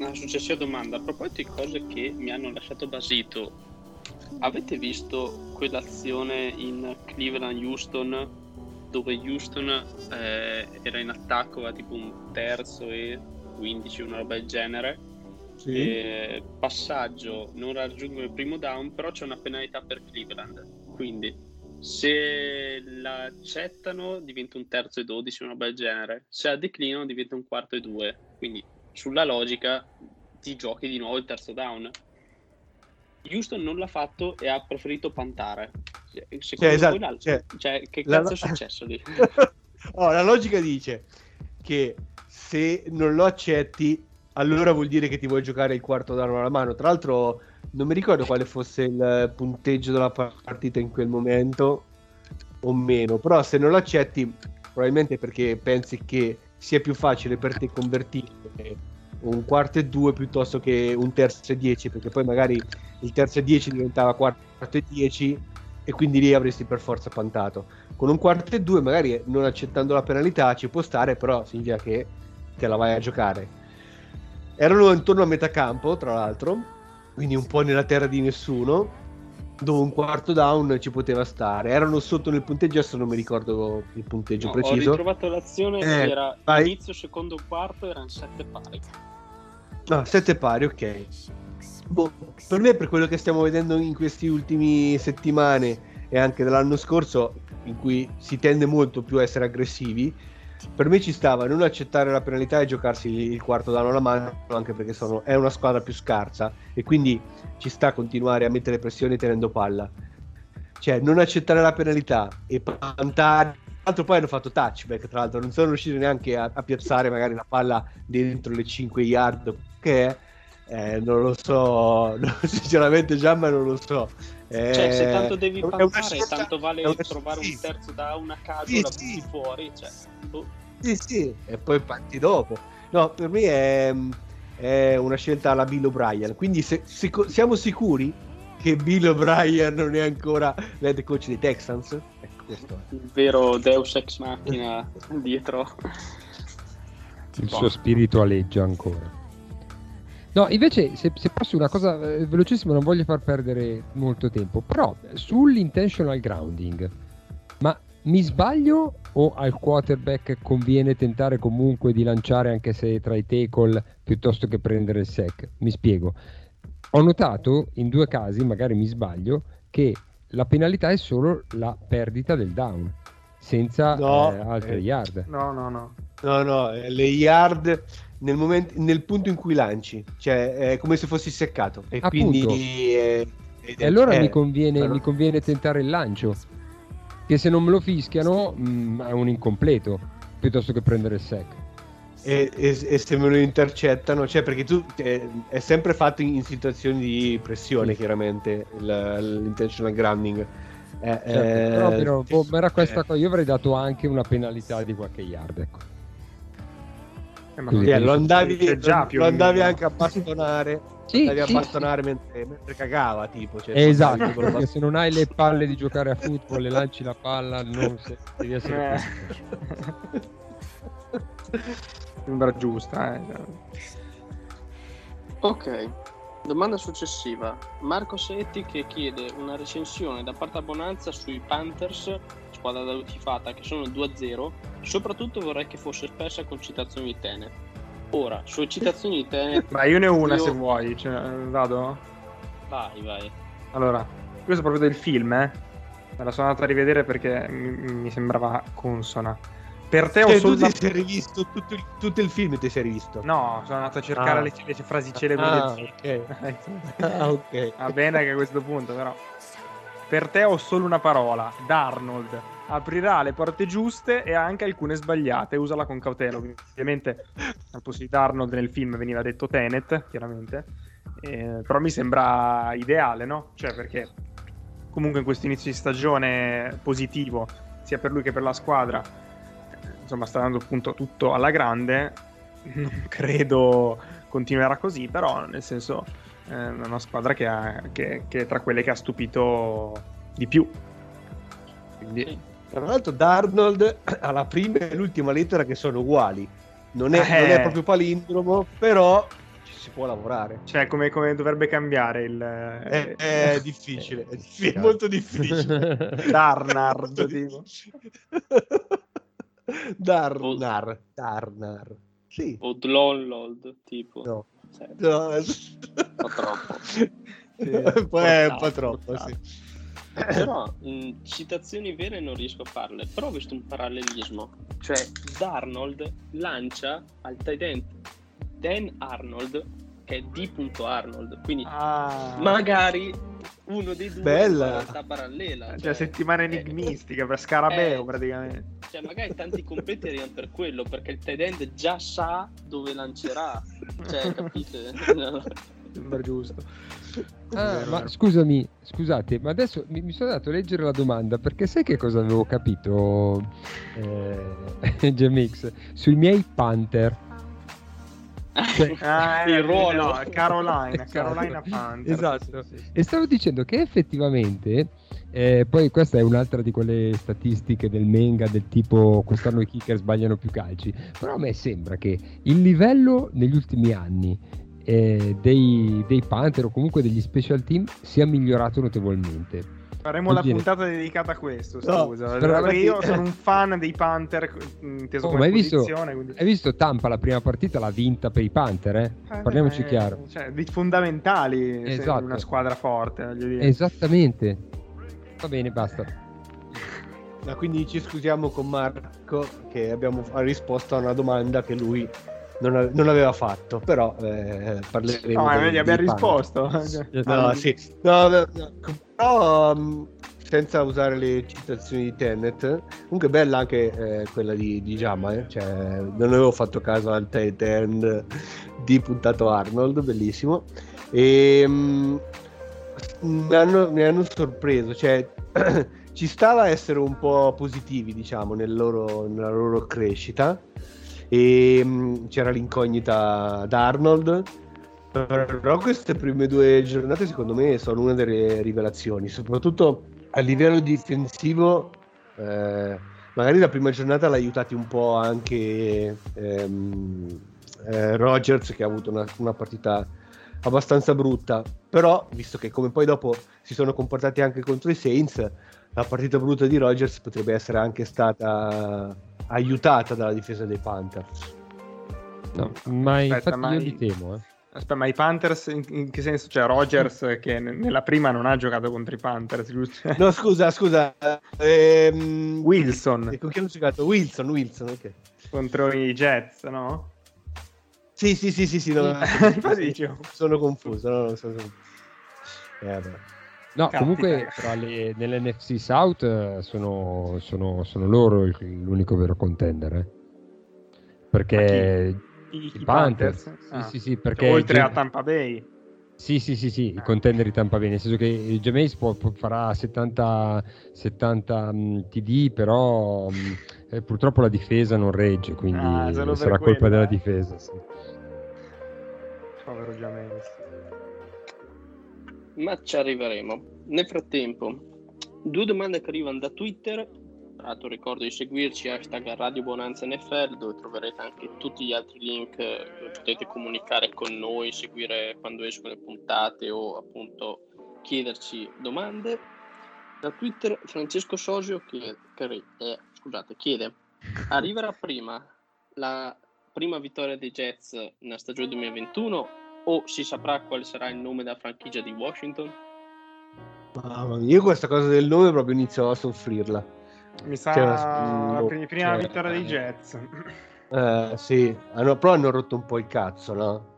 alla successiva domanda, a proposito di cose che mi hanno lasciato basito, avete visto quell'azione in Cleveland-Houston dove Houston eh, era in attacco a tipo un terzo e 15, una roba del genere. Sì. E passaggio non raggiungono il primo down, però c'è una penalità per Cleveland. Quindi se l'accettano diventa un terzo e 12, una roba del genere. Se la declinano diventa un quarto e due. Quindi sulla logica ti giochi di nuovo il terzo down. Houston non l'ha fatto e ha preferito pantare. Cioè, esatto, la... cioè, cioè, che cazzo la... è successo lì? oh, la logica dice che se non lo accetti, allora vuol dire che ti vuoi giocare il quarto d'arma alla mano. Tra l'altro, non mi ricordo quale fosse il punteggio della partita in quel momento o meno, però se non lo accetti, probabilmente perché pensi che sia più facile per te convertire un quarto e due piuttosto che un terzo e dieci, perché poi magari il terzo e dieci diventava quarto e dieci e quindi lì avresti per forza pantato. Con un quarto e due, magari non accettando la penalità, ci può stare, però significa che te la vai a giocare. Erano intorno a metà campo, tra l'altro, quindi un po' nella terra di nessuno, dove un quarto down ci poteva stare. Erano sotto nel punteggio, adesso non mi ricordo il punteggio no, preciso. Ho ritrovato l'azione, eh, era vai. inizio, secondo, quarto, erano sette pari. No, ah, sette pari, ok. Boh, per me, per quello che stiamo vedendo in queste ultime settimane e anche dell'anno scorso, in cui si tende molto più a essere aggressivi, per me ci stava non accettare la penalità e giocarsi il quarto danno alla mano, anche perché sono, è una squadra più scarsa e quindi ci sta a continuare a mettere pressione tenendo palla. Cioè, non accettare la penalità e pantare. Tra l'altro poi hanno fatto touchback, tra l'altro non sono riusciti neanche a, a piazzare magari la palla dentro le 5 yard, che eh, non lo so, sinceramente Giamma non lo so. Eh, cioè, se tanto devi pantare, scelta, tanto vale trovare sì. un terzo da una casa sì, la butti sì. fuori. Cioè, oh. Sì, sì, e poi parti dopo. No, per me è, è una scelta alla Bill O'Brien. Quindi se, se, siamo sicuri che Bill O'Brien non è ancora l'head coach dei Texans? Ecco, questo è. Il vero Deus ex machina dietro. Il suo spirito aleggia ancora. No, invece, se, se posso una cosa eh, velocissima, non voglio far perdere molto tempo, però sull'intentional grounding, ma mi sbaglio o al quarterback conviene tentare comunque di lanciare anche se tra i tackle piuttosto che prendere il sec? Mi spiego. Ho notato in due casi, magari mi sbaglio, che la penalità è solo la perdita del down, senza no, eh, altre eh, yard. No, no, no. No, no, eh, le yard nel, momento, nel punto in cui lanci, cioè è come se fossi seccato. E Appunto. quindi. Eh, e allora mi conviene, però... mi conviene tentare il lancio. Che se non me lo fischiano mh, mm, è un incompleto piuttosto che prendere il sec. E, e, e, se me lo intercettano, cioè perché tu eh, è sempre fatto in, in, situazioni di pressione, sì. chiaramente l'intentional grounding. Eh, certo, eh, però, però boh, era questa cosa. Io avrei dato anche una penalità di qualche yard. Ecco. Eh, ma Così, lo andavi, già più lo andavi anche a bastonare. Sì, andavi sì, a bastonare sì. Mentre, mentre, cagava, tipo. Cioè, esatto, perché se non hai le palle di giocare a football e lanci la palla, non se, devi essere. Eh. Sembra giusta, eh. Ok. Domanda successiva. Marco Setti che chiede una recensione da parte a Bonanza sui Panthers squadra da tifata che sono 2-0, soprattutto vorrei che fosse spessa con citazioni di Tenet. Ora, sulle citazioni di Tenet... Ma io ne ho una io... se vuoi, cioè, vado? Vai, vai. Allora, questo è proprio del film, eh? Me la sono andata a rivedere perché mi, mi sembrava consona. Per te cioè, ho solo... Tu ti sei rivisto tutto il, tutto il, film, ti sei rivisto? No, sono andato a cercare ah. le, le, frasi celebri ah, del okay. ah, ok. Va bene che a questo punto, però... Per te ho solo una parola, Darnold aprirà le porte giuste e anche alcune sbagliate. Usala con cautela. Ovviamente al posto di Arnold nel film veniva detto Tenet, chiaramente. Eh, però mi sembra ideale, no? Cioè, perché comunque in questo inizio di stagione positivo, sia per lui che per la squadra, insomma, sta dando appunto tutto alla grande. Non credo continuerà così, però nel senso è una squadra che, ha, che, che è tra quelle che ha stupito di più. Quindi tra l'altro Darnold ha la prima e l'ultima lettera che sono uguali. Non è, eh. non è proprio palindromo, però ci si può lavorare. Cioè, come, come dovrebbe cambiare il... È, è difficile, è, difficile, è molto difficile. Darnard, tipo. Darnar, Darnar. Sì. O Dlonlold, tipo. No. Cioè, no. Un po' troppo. Sì, Poi è un po' troppo, sì. però mh, citazioni vere non riesco a farle però ho visto un parallelismo cioè Darnold lancia al tight end Dan Arnold che è D. Arnold quindi ah. magari uno dei due Bella. in realtà parallela cioè, cioè settimana eh, enigmistica eh, per scarabeo eh, praticamente cioè magari tanti completi arrivano per quello perché il tight end già sa dove lancerà cioè capite sembra giusto. Ah, ma scusami, scusate, ma adesso mi, mi, sono dato a leggere la domanda perché sai che cosa avevo capito, eh, Gemix, sui miei Panther. Cioè, ah, il ruolo no, Carolina, esatto. Carolina Panther. Esatto. Sì, sì. E stavo dicendo che effettivamente, eh, poi questa è un'altra di quelle statistiche del Menga del tipo quest'anno i kicker sbagliano più calci, però a me sembra che il livello negli ultimi anni eh, dei, dei Panther o comunque degli special team sia migliorato notevolmente. Faremo Vuol la dire... puntata dedicata a questo, scusa. No, perché io sono un fan dei Panther, inteso oh, come hai visto, quindi... hai visto Tampa la prima partita l'ha vinta per i Panther, eh? eh Parliamoci eh, chiaro. Cioè, di fondamentali esatto. una squadra forte, Esattamente. Va bene, basta. Ah, quindi ci scusiamo con Marco che abbiamo risposto a una domanda che lui non, a- non aveva fatto, però eh, parleremo. No, ma gli abbiamo risposto. No, sì. No, no, no. Però mh, senza usare le citazioni di Tenet, comunque bella anche eh, quella di, di Jama, eh. cioè, non avevo fatto caso al tight end di puntato Arnold, bellissimo. E mh, mi, hanno, mi hanno sorpreso, cioè ci stava a essere un po' positivi, diciamo, nel loro- nella loro crescita. E mh, c'era l'incognita d'Arnold, però queste prime due giornate secondo me sono una delle rivelazioni, soprattutto a livello difensivo. eh, magari la prima giornata l'ha aiutati un po' anche ehm, eh, Rogers che ha avuto una, una partita abbastanza brutta, però visto che come poi dopo si sono comportati anche contro i Saints, la partita brutta di Rogers potrebbe essere anche stata aiutata dalla difesa dei Panthers. No, ma Aspetta, infatti ma io li temo. Eh. Aspetta, ma i Panthers in, in che senso? Cioè Rogers che n- nella prima non ha giocato contro i Panthers, giusto? No, scusa, scusa. ehm, Wilson E con chi hanno giocato? Wilson, Wilson, ok. contro i Jets, no? Sì, sì, sì, sì, sì. No, dicevo. sono confuso. No, no, sono confuso. Eh, vabbè. No, Capita. comunque tra le- nell'NFC South eh, sono, sono- sono loro il- l'unico vero contender. eh. Perché I, i i Panthers, Panthers? sì, Ah. sì, sì, perché Oltre Jam- a Tampa Bay. Sì, sì, sì, sì, i contender di Tampa Bay, nel senso che Jameis può, può- farà 70, 70 mh, TD, però mh, eh, purtroppo la difesa non regge, quindi Ah, sarà colpa quello, della eh. difesa. sì. Povero Jameis. Ma ci arriveremo. Nel frattempo, due domande che arrivano da Twitter. Tra l'altro ricordo di seguirci hashtag Radio Bonanza NFL dove troverete anche tutti gli altri link eh, dove potete comunicare con noi, seguire quando escono le puntate o appunto chiederci domande. Da Twitter Francesco Sosio chiede, eh, scusate, chiede arriverà prima la prima vittoria dei Jets nella stagione 2021 o si saprà quale sarà il nome della franchigia di Washington? Mamma mia, io questa cosa del nome proprio inizio a soffrirla. Mi sa una- la pri- prima cioè- vittoria dei Jets. Eh, sì, hanno, però hanno rotto un po' il cazzo, no?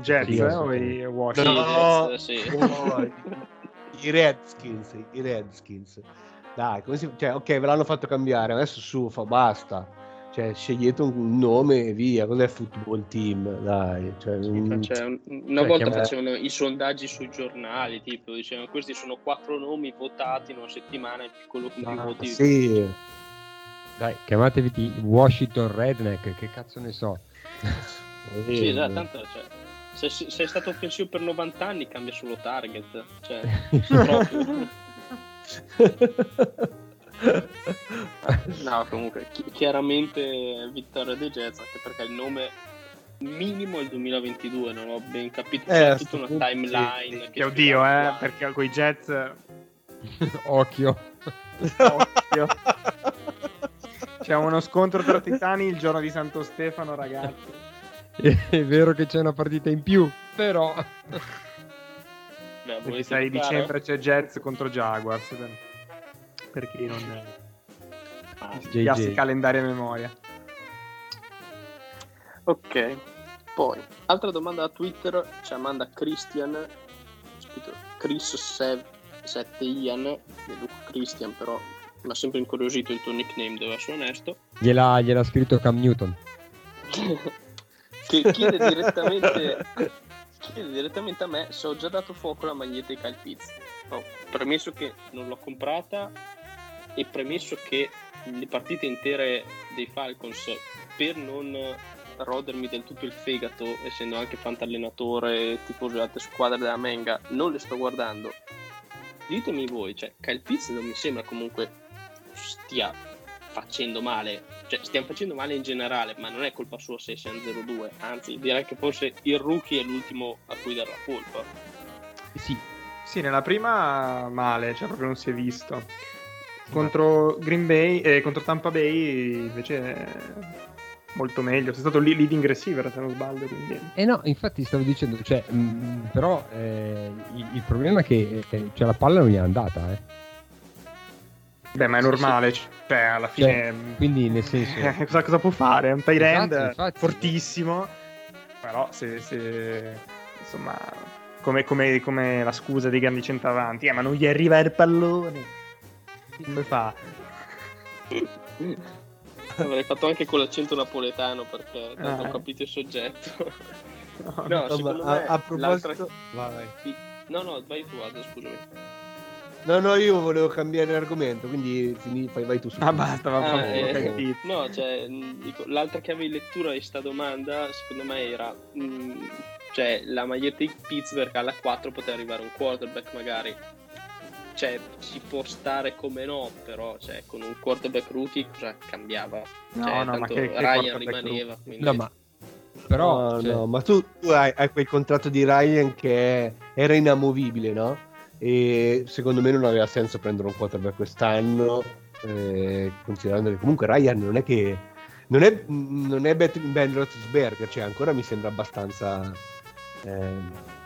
Jets Sì, eh, o i Washington? No. Jets, sì. Oh, I Redskins, i Redskins. Dai, come si... cioè, ok, ve l'hanno fatto cambiare, adesso su, fa basta. Cioè, scegliete un nome e via. Cos'è football team? Dai, cioè, Cioè, un- una Cioè, volta facevano i sondaggi sui giornali, tipo dicevano questi sono quattro nomi votati in una settimana, quello con più ma voti. sì. Dai, chiamatevi di Washington Redneck, che cazzo ne so. Sì, esatto, tanto cioè, se se sei stato offensivo per 90 anni cambia solo target. Cioè, proprio. No, comunque, chi- chiaramente vittoria dei Jets, anche perché il nome minimo è il 2022, non ho ben capito. Eh, C'è a tutta una timeline. Che che oddio, eh, perché con i Jets... Occhio. Occhio. C'è uno scontro tra titani il giorno di Santo Stefano, ragazzi. È vero che c'è una partita in più, però... Beh, 26 giocare? dicembre c'è Jets contro Jaguars. Per, chi non Ah, studiasse JJ. i calendari a memoria. Ok, poi altra domanda da Twitter ci manda Christian, scritto Chris 7 Ian, Christian però mi ha sempre incuriosito il tuo nickname, devo essere onesto, Gliel'ha, gliel'ha scritto Cam Newton. che chiede direttamente, chiede direttamente a me se ho già dato fuoco alla maglietta di Kyle Pitts. Oh, premesso che non l'ho comprata e premesso che le partite intere dei Falcons per non rodermi del tutto il fegato, essendo anche fantallenatore, tifoso di altre squadre della Menga, non le sto guardando. Ditemi voi, cioè, Kyle Pitts non mi sembra comunque stia facendo male, cioè stiamo facendo male in generale, ma non è colpa sua se siamo 0-2, anzi direi che forse il rookie è l'ultimo a cui dare la colpa. Sì, Sì, nella prima male, cioè proprio non si è visto. Contro Green Bay e contro Tampa Bay invece è molto meglio. Sei stato lì leading receiver se non sbaglio. Quindi... Eh no, infatti stavo dicendo, cioè, mh, però eh, il, il problema è che eh, cioè, la palla non gli è andata, eh. Beh, ma è normale, cioè alla fine... Cioè, quindi nel senso... cosa, cosa può fare? È un tight end Infatti, infatti. fortissimo, però se... se insomma, come, come- come la scusa dei grandi centravanti, eh, ma non gli arriva il pallone. Come fa? Avrei fatto anche con l'accento napoletano perché non Ah. ho capito il soggetto. No, No, No, a, me a proposito... l'altra- Vai, vai. No, no, vai tu, Aldo, scusami. No, no, io volevo cambiare argomento, quindi fini- fai, vai tu su. Ah, basta, va Ah, eh. No, cioè, mh, dico, l'altra chiave di lettura di sta domanda, secondo me, era... mh, cioè, la maglietta di Pittsburgh alla 4 poteva arrivare un quarterback magari. Cioè, ci può stare come no, però, cioè, con un quarterback rookie cosa cambiava? No, cioè, no, ma tanto che- che Ryan rimaneva, rookie? quindi... No, ma però no, cioè, no, ma tu, tu hai, hai quel contratto di Ryan che era inamovibile, no? E secondo me non aveva senso prendere un quarterback quest'anno, eh, considerando che comunque Ryan non è che non è, non è Ben Roethlisberger, cioè ancora mi sembra abbastanza eh,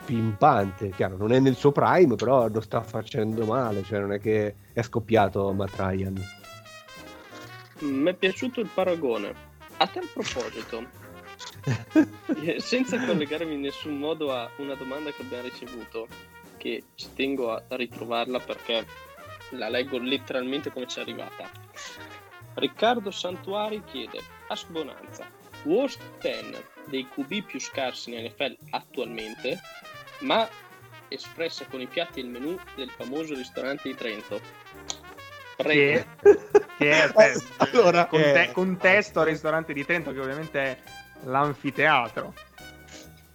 pimpante, chiaro, non è nel suo prime, però lo sta facendo male, cioè non è che è scoppiato Matt Ryan. Mi è piaciuto il paragone. A tal proposito, eh, senza collegarmi in nessun modo a una domanda che abbiamo ricevuto, che ci tengo a ritrovarla perché la leggo letteralmente come ci è arrivata. Riccardo Santuari chiede: Ask Bonanza, worst 10 dei QB più scarsi in NFL attualmente, ma espressa con i piatti e il menù del famoso ristorante di Trento. Prego. Che, che è, aspetta, Allora, conte- eh, contesto al ristorante di Trento, che ovviamente è l'anfiteatro.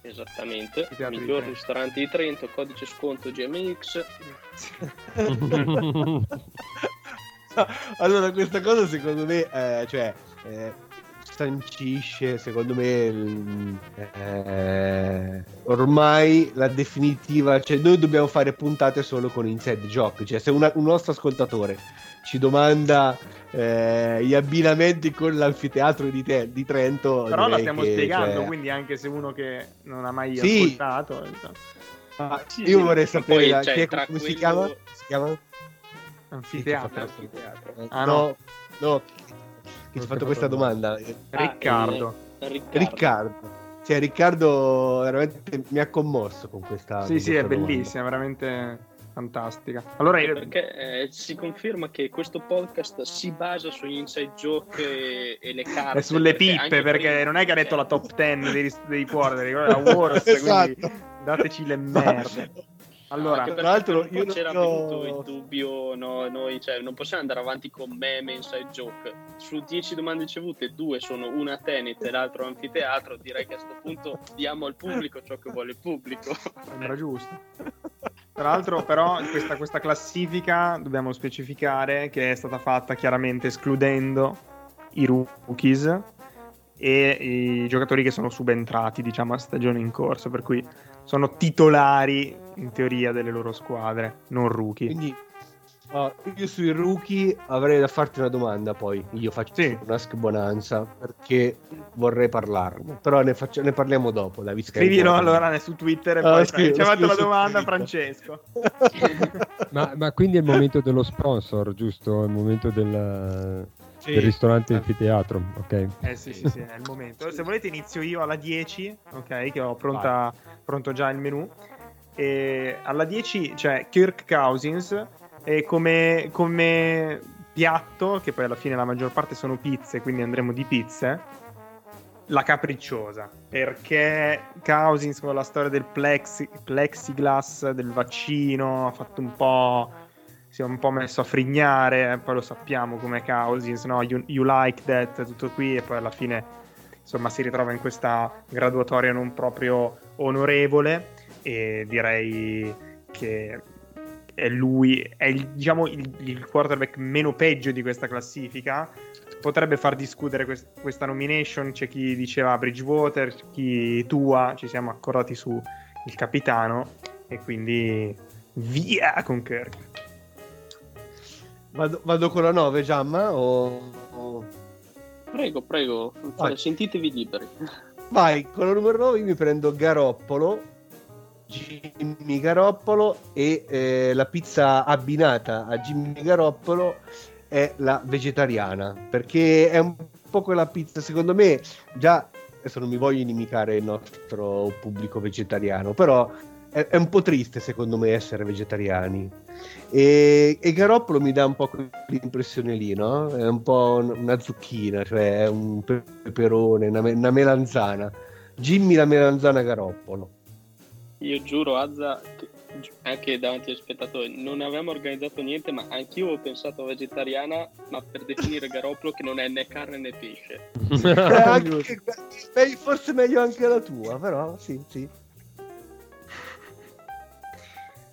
Esattamente, miglior ristorante di Trento, codice sconto GMX. allora, questa cosa secondo me, eh, cioè, eh, sancisce, secondo me, il- eh, ormai la definitiva, cioè noi dobbiamo fare puntate solo con inside joke, cioè se una- un nostro ascoltatore ci domanda eh, gli abbinamenti con l'anfiteatro di, Te- di Trento, Però la stiamo che, spiegando, cioè, quindi anche se uno che non ha mai Sì. ascoltato... ah, Sì, io sì, vorrei sapere poi, cioè, chi è- come si quello- chiama? Si chiama? Anfiteatro. L'anfiteatro. Eh, Ah, no, no, chi ti ha Non fatto è questa domanda? Riccardo. Ah, eh, Riccardo. Riccardo. Cioè, Riccardo veramente mi ha commosso con questa. Sì, con sì, è questa domanda. bellissima, veramente fantastica. Allora, io- Perché eh, si conferma che questo podcast si basa sugli inside joke e, e le carte. è sulle perché pippe, perché prima- non è che ha detto la top 10 dei, dei quarter, è la worst, Esatto. quindi dateci le merde. Allora, tra l'altro, io c'era non- venuto il dubbio, no, noi cioè, non possiamo andare avanti con meme inside joke. Su 10 domande ricevute, due sono una Tenet e l'altro anfiteatro. Direi che a questo punto diamo al pubblico ciò che vuole il pubblico. sembra giusto. Tra l'altro, però, questa, questa classifica dobbiamo specificare che è stata fatta chiaramente escludendo i rookies e i giocatori che sono subentrati, diciamo, a stagione in corso, per cui sono titolari in teoria delle loro squadre, non rookie. Quindi, ah, io sui rookie avrei da farti una domanda. Poi io faccio Sì. un ask bonanza perché vorrei parlarne. Però ne, faccio- ne parliamo dopo. Che- Scrivilo allora su Twitter e Ah, poi scrivo- ci ha fatto scrivo la domanda Twitter. Francesco. ma, ma quindi è il momento dello sponsor, giusto? È il momento del, Sì. del ristorante anfiteatro, ok? Eh sì, sì, sì, è il momento. Se volete inizio io alla 10, ok, che ho pronta, pronto già il menu. E alla 10 c'è Kirk Cousins e come, come piatto, che poi alla fine la maggior parte sono pizze, quindi andremo di pizze, la capricciosa. Perché Cousins con la storia del plexi- plexiglass, del vaccino, ha fatto un po' si è un po' messo a frignare, poi lo sappiamo come Cousins, no? You, you like that, tutto qui, e poi alla fine insomma si ritrova in questa graduatoria non proprio onorevole e direi che è lui, è il, diciamo il, il quarterback meno peggio di questa classifica. Potrebbe far discutere quest- questa nomination, c'è chi diceva Bridgewater, chi Tua, ci siamo accordati su il capitano e quindi via con Kirk. Vado, vado con la 9, Giamma? O... o- Prego, prego, Vai. sentitevi liberi. Vai, con la numero 9 mi prendo Garoppolo, Jimmy Garoppolo e eh, la pizza abbinata a Jimmy Garoppolo è la vegetariana, perché è un po' quella pizza, secondo me, già adesso non mi voglio inimicare il nostro pubblico vegetariano, però è, è un po' triste secondo me essere vegetariani. E, e Garoppolo mi dà un po' quell'impressione lì, no? È un po' una zucchina, cioè un peperone, una, una melanzana. Jimmy la melanzana Garoppolo. Io giuro, Azza, anche davanti agli spettatori, non avevamo organizzato niente, ma anch'io ho pensato vegetariana, ma per definire Garoppolo che non è né carne né pesce. eh, anche, forse meglio anche la tua, però sì, sì.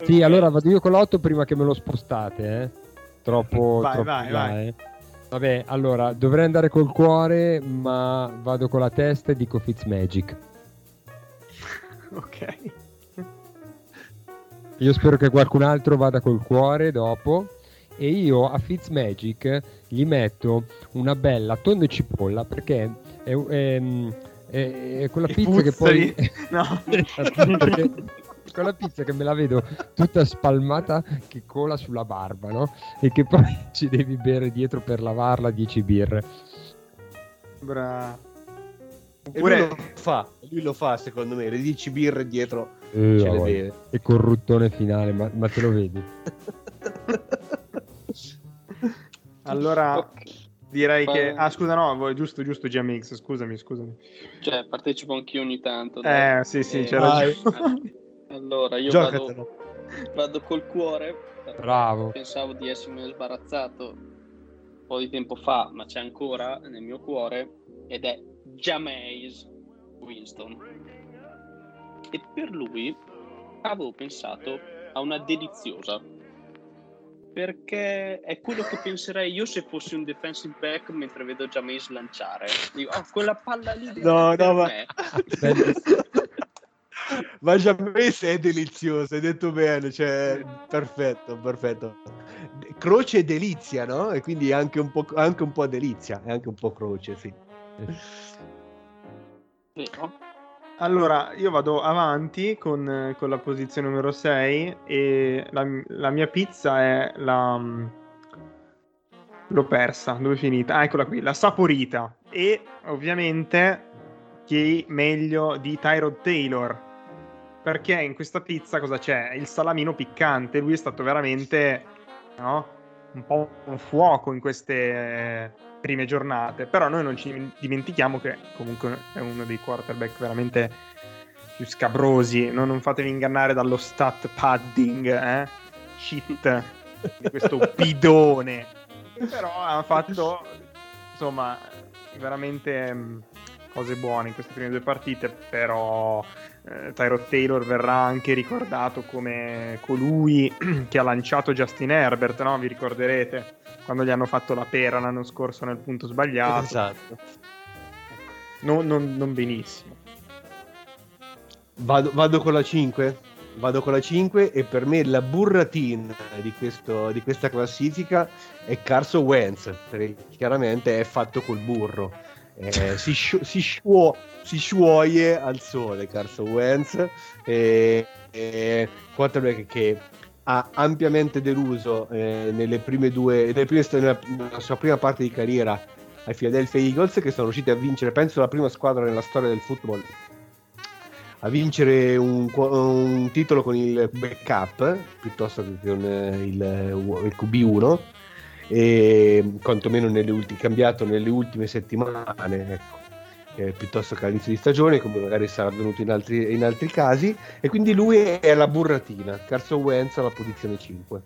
Sì, allora vado io con l'otto prima che me lo spostate, eh. Troppo, vai, troppo vai, là, vai. Eh. Vabbè, allora, dovrei andare col cuore, ma vado con la testa e dico Fitzmagic. ok. Io spero che qualcun altro vada col cuore dopo. E io a Fitzmagic gli metto una bella tonno e cipolla perché è, è, è, è quella pizza che poi. No. perché quella pizza che me la vedo tutta spalmata che cola sulla barba, no? E che poi ci devi bere dietro per lavarla 10 birre. Bra. Lui Oppure lo fa, lui lo fa secondo me, le 10 birre dietro Eh, ce le voglia. beve. E corruttone finale, ma, ma te lo vedi? allora direi che Ah, scusa, no, voi- giusto, giusto GMX, scusami, scusami. Cioè, partecipo anch'io ogni tanto. dai. Eh, sì, sì, Eh, c'è vai. ragione. Allora, io vado, vado col cuore. Bravo. Pensavo di essermi sbarazzato un po' di tempo fa, ma c'è ancora nel mio cuore ed è Jameis Winston. E per lui avevo pensato a una deliziosa. Perché è quello che penserei io se fossi un defensive back mentre vedo Jameis lanciare. Dico, oh, quella palla lì No, no, ma- me." Ma Giammese è delizioso, hai detto bene, cioè perfetto, perfetto. Croce e delizia, no? E quindi anche un po', anche un po' delizia, e anche un po' croce, sì. Allora, io vado avanti con, con la posizione numero 6 e la, la mia pizza è la... mm, L'ho persa, dove è finita? Ah, eccola qui, la saporita. E ovviamente chi meglio di Tyrod Taylor. Perché in questa pizza cosa c'è? Il salamino piccante. Lui è stato veramente, no? Un po' un fuoco in queste eh, prime giornate. Però noi non ci dimentichiamo che comunque è uno dei quarterback veramente più scabrosi. Non, non fatevi ingannare dallo stat padding, eh? Shit di questo bidone. Però ha fatto, insomma, veramente mh, cose buone in queste prime due partite. Però eh, Tyrod Taylor verrà anche ricordato come colui che ha lanciato Justin Herbert, no? Vi ricorderete quando gli hanno fatto la pera l'anno scorso nel punto sbagliato. Esatto. No- non, non benissimo. Vado, vado con la 5? Vado con la 5 e per me la burratina di, questo- di questa classifica è Carson Wentz, perché chiaramente è fatto col burro. Eh, si, sciu- si, sciuo- si sciuoie al sole Carson Wentz e, e quarterback che ha ampiamente deluso eh, nelle prime due nelle prime nella, nella sua prima parte di carriera ai Philadelphia Eagles che sono riusciti a vincere penso la prima squadra nella storia del football. A vincere un, un titolo con il backup piuttosto che con eh, il, il QB1 e quantomeno nelle ultime, cambiato nelle ultime settimane ecco, eh, piuttosto che all'inizio di stagione come magari sarà avvenuto in altri, in altri casi e quindi lui è la burratina Carson Wentz alla posizione 5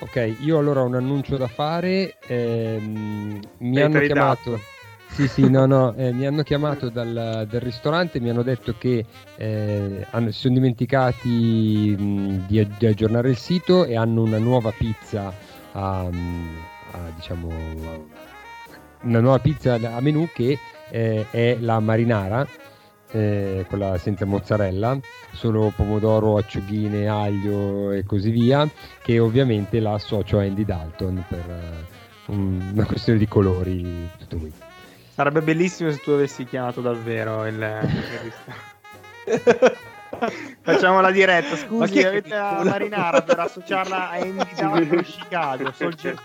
Ok, io allora ho un annuncio da fare. ehm, mi Hai hanno chiamato. Sì, sì, no, no, eh, mi hanno chiamato dal, dal ristorante, mi hanno detto che eh, hanno- si sono dimenticati mh, di, di aggiornare il sito e hanno una nuova pizza a, a, diciamo una nuova pizza a menù che eh, è la marinara eh, quella senza mozzarella solo pomodoro, acciughine, aglio e così via che ovviamente la associo a Andy Dalton per eh, un- una questione di colori tutto qui Sarebbe bellissimo se tu avessi chiamato davvero il, il ristorante. Facciamo la diretta. Ma Scusi, che- avete la marinara per associarla a Dalton Chicago, Soldier.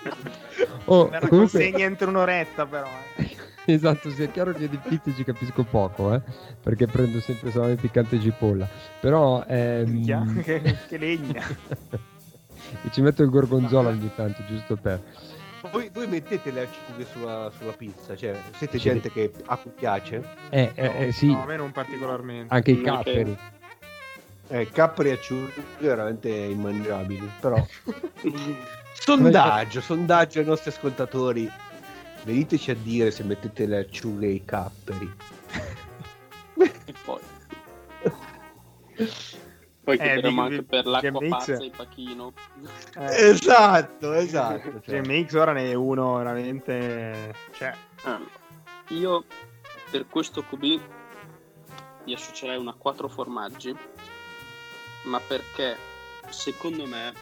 Oh, Guarda, comunque- consegna entro un'oretta però. eh. Esatto, sì, è chiaro che di pizza ci capisco poco, eh, perché prendo sempre salame piccante e cipolla. Però ehm... Che, che legna. e ci metto il gorgonzola ogni tanto, giusto per. Voi, voi mettete le acciughe sulla, sulla pizza, cioè siete Sì. gente che a cui piace? Eh, eh, eh, sì, No, a me non particolarmente. anche i capperi. Eh, capperi e acciughe veramente immangiabili, però... sondaggio, sondaggio ai nostri ascoltatori. Veniteci a dire se mettete le acciughe e i capperi. E poi. Poi Eh, chiederemo anche per l'acqua GMX. pazza e pachino. Eh, Esatto, esatto. cioè. GMX ora ne è uno veramente... Cioè, Ah, io per questo QB gli associerei una 4 formaggi, ma perché secondo me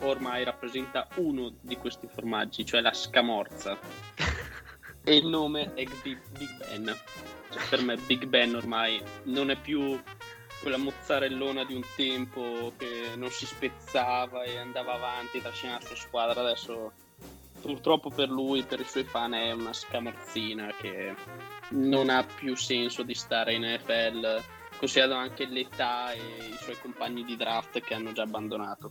ormai rappresenta uno di questi formaggi, cioè la scamorza. e il nome è Big, Big Ben. Cioè, per me Big Ben ormai non è più quella mozzarellona di un tempo che non si spezzava e andava avanti trascinava la sua squadra. Adesso purtroppo per lui, per i suoi fan, è una scamorzina che non ha più senso di stare in NFL, considerando anche l'età e i suoi compagni di draft che hanno già abbandonato.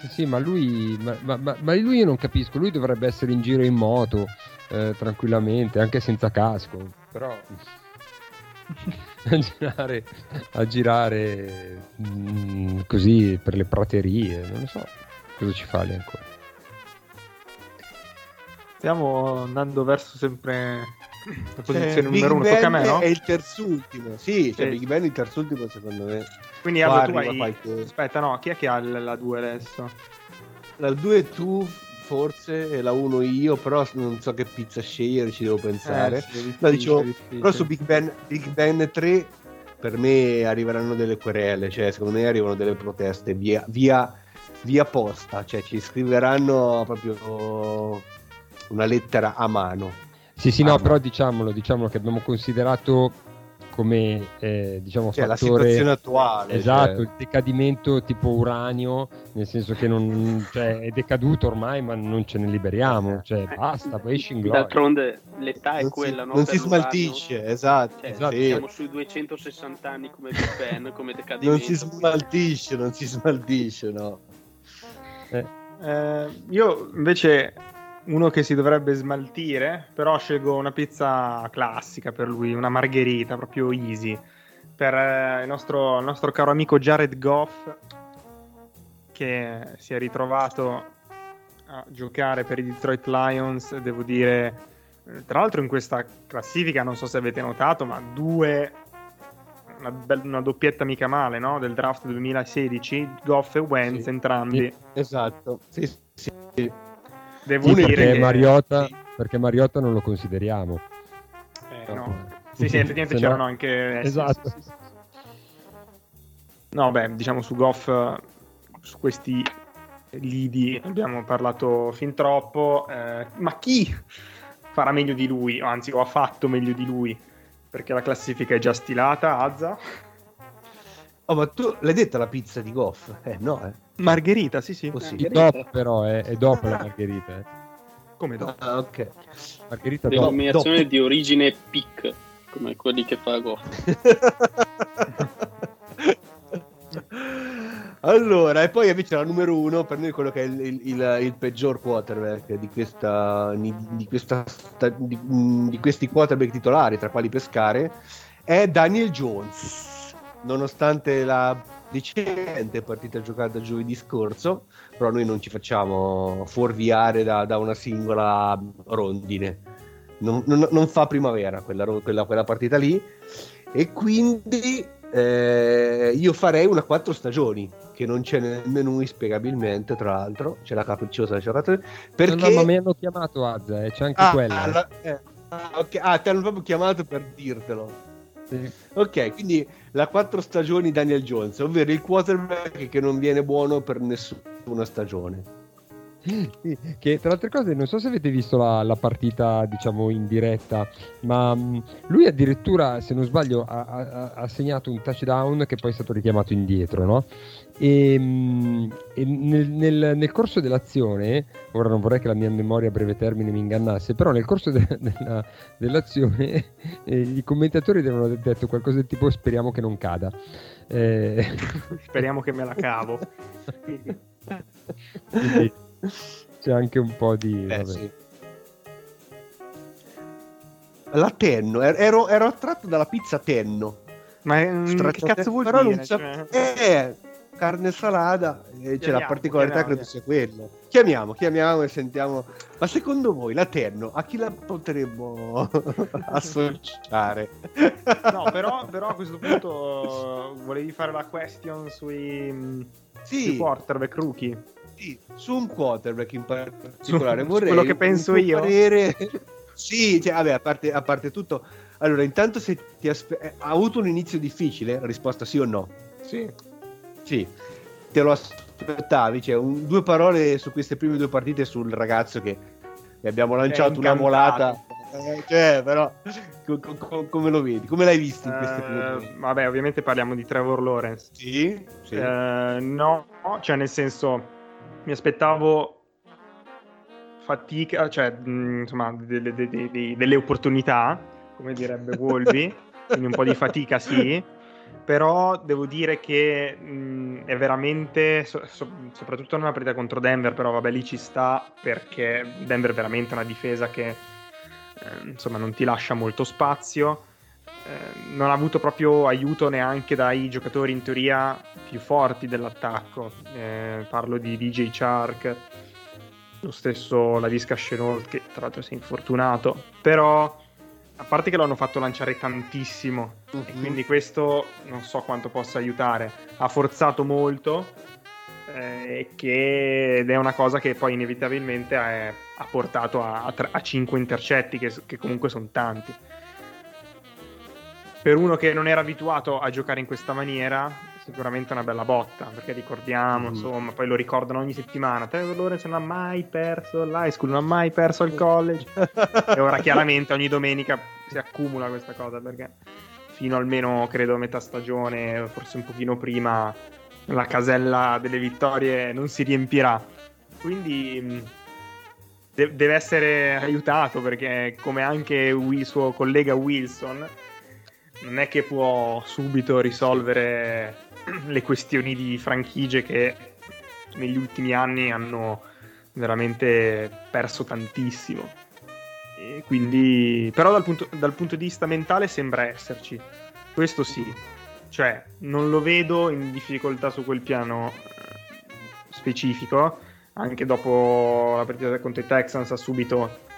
Sì, sì, ma lui, ma, ma- ma- ma lui io non capisco, lui dovrebbe essere in giro in moto eh, tranquillamente, anche senza casco, però a girare, a girare mm, così per le praterie, non lo so, cosa ci fa lì ancora? stiamo andando verso sempre la posizione Eh, numero Big uno. Tocca a me, no? è il terzultimo. Sì, cioè Sì. Big Ben è il terzultimo secondo me. Quindi Aldo, tu hai... qualche- Aspetta, no, chi è che ha la 2 adesso? La 2 tu forse e la 1 io, però non so che pizza scegliere, ci devo pensare. Eh, difficile, No, dicevo. Però su Big Ben, Big Ben 3 per me arriveranno delle querele, cioè secondo me arrivano delle proteste via, via, via posta, cioè ci scriveranno proprio una lettera a mano. Sì, sì, Ah, no, ma- però diciamolo, diciamolo che abbiamo considerato come, eh, diciamo, Cioè la fattore... situazione attuale. Esatto, cioè. il decadimento tipo uranio, nel senso che non, cioè, è decaduto ormai, ma non ce ne liberiamo, cioè Eh, basta, poi esci in gloria. D'altronde l'età è non quella, si, no? non si l'uranio. smaltisce, esatto. Cioè, Esatto, sì. Siamo sui 260 anni come Big Ben, come decadimento. Non si smaltisce, non si smaltisce, no. Eh, io invece uno che si dovrebbe smaltire, però scelgo una pizza classica per lui, una margherita proprio easy. Per eh, il, nostro, il nostro caro amico Jared Goff, che si è ritrovato a giocare per i Detroit Lions, devo dire, tra l'altro in questa classifica, non so se avete notato, ma due, una, bel- una doppietta mica male, no? Del draft 2016, Goff e Wentz Sì. entrambi. Esatto. Sì, sì. Devo Sì, dire perché che... Mariota, sì. perché Mariota non lo consideriamo. Eh, no. Sì, sì, effettivamente Se no- c'erano anche... eh, Esatto. sì. No, beh, diciamo su Goff, su questi lidi abbiamo parlato fin troppo, eh, ma chi farà meglio di lui, o anzi, o ha fatto meglio di lui? Perché la classifica è già stilata, Azza. Oh, ma tu l'hai detta la pizza di Goff? Eh, no, eh. Margherita, sì, sì. Oh, sì. Di dopo però, è, è dopo la margherita. eh. Come dopo? Ah, ok. Margherita dopo. Denominazione dopo. di origine PIC, come quelli che fa Goff. allora, e poi invece la numero uno per noi quello che è il, il- il- il peggior quarterback di questa, di, questa sta- di, di questi quarterback titolari, tra quali pescare, è Daniel Jones. Nonostante la decente partita giocata giovedì scorso, però noi non ci facciamo fuorviare da, da una singola rondine. Non, non- non fa primavera quella, quella- quella partita lì. E quindi eh, io farei una quattro stagioni, che non c'è nel menù inspiegabilmente, tra l'altro. C'è la capricciosa del giocatore. Perché... No, no, ma mi hanno chiamato Azza, eh, c'è anche Ah, quella. la- eh, ah, ok. Ah, ti hanno proprio chiamato per dirtelo. Sì. Ok, quindi la quattro stagioni Daniel Jones, ovvero il quarterback che non viene buono per nessuna stagione. Sì, che tra le altre cose non so se avete visto la, la partita diciamo in diretta ma mh, lui addirittura se non sbaglio ha, ha, ha, segnato un touchdown che poi è stato richiamato indietro no? e, mh, e nel, nel, nel, corso dell'azione ora non vorrei che la mia memoria a breve termine mi ingannasse però nel corso de, della, dell'azione eh, i commentatori devono aver detto qualcosa del tipo speriamo che non cada eh... speriamo che me la cavo Quindi, c'è anche un po' di... Beh, sì. La Tenno, er-, ero, ero, attratto dalla pizza Tenno. Ma Stracciate, che cazzo vuol però dire? Non cioè... eh, carne salata, eh, c'è la particolarità credo sia quella. Chiamiamo, chiamiamo e sentiamo. Ma secondo voi la Tenno a chi la potremmo associare? no, però, però, a questo punto volevi fare la question sui, sì. sui quarterback rookie sì, su un quarterback in particolare vorrei quello che penso io? parere... sì cioè, vabbè a parte, a parte, tutto allora intanto se ti aspe... Eh, ha avuto un inizio difficile? Risposta sì o no? Sì. Sì. Te lo aspettavi? Cioè un, due parole su queste prime due partite sul ragazzo che gli abbiamo lanciato una volata eh, cioè, però co- co- come lo vedi? Come l'hai visto in queste uh, Vabbè, ovviamente parliamo di Trevor Lawrence. Sì, sì. Uh, no, cioè nel senso mi aspettavo fatica, cioè mh, insomma delle, delle, delle, delle, opportunità, come direbbe Wolby, quindi un po' di fatica sì, però devo dire che mh, è veramente, so, so, soprattutto una partita contro Denver, però vabbè lì ci sta perché Denver è veramente una difesa che eh, insomma non ti lascia molto spazio non ha avuto proprio aiuto neanche dai giocatori in teoria più forti dell'attacco. Eh, parlo di DJ Chark, lo stesso Lavisca Chenault che tra l'altro si è infortunato, però a parte che l'hanno fatto lanciare tantissimo uh-huh. e mhm. quindi questo non so quanto possa aiutare. Ha forzato molto eh, che, ed è una cosa che poi inevitabilmente è, ha portato a, a, a 5 intercetti che, che comunque sono tanti per uno che non era abituato a giocare in questa maniera, sicuramente una bella botta, perché ricordiamo, mm. insomma, poi lo ricordano ogni settimana, Trevor Lawrence non ha mai perso l'high school, non ha mai perso il college, e ora chiaramente ogni domenica si accumula questa cosa, perché fino almeno, credo, metà stagione, forse un pochino prima, la casella delle vittorie non si riempirà. Quindi mm, de- deve essere aiutato, perché come anche il suo collega Wilson non è che può subito risolvere le questioni di franchigie che negli ultimi anni hanno veramente perso tantissimo. E quindi, però dal punto, dal punto di vista mentale sembra esserci. Questo sì. Cioè, non lo vedo in difficoltà su quel piano eh, specifico. Anche dopo la partita contro i Texans ha subito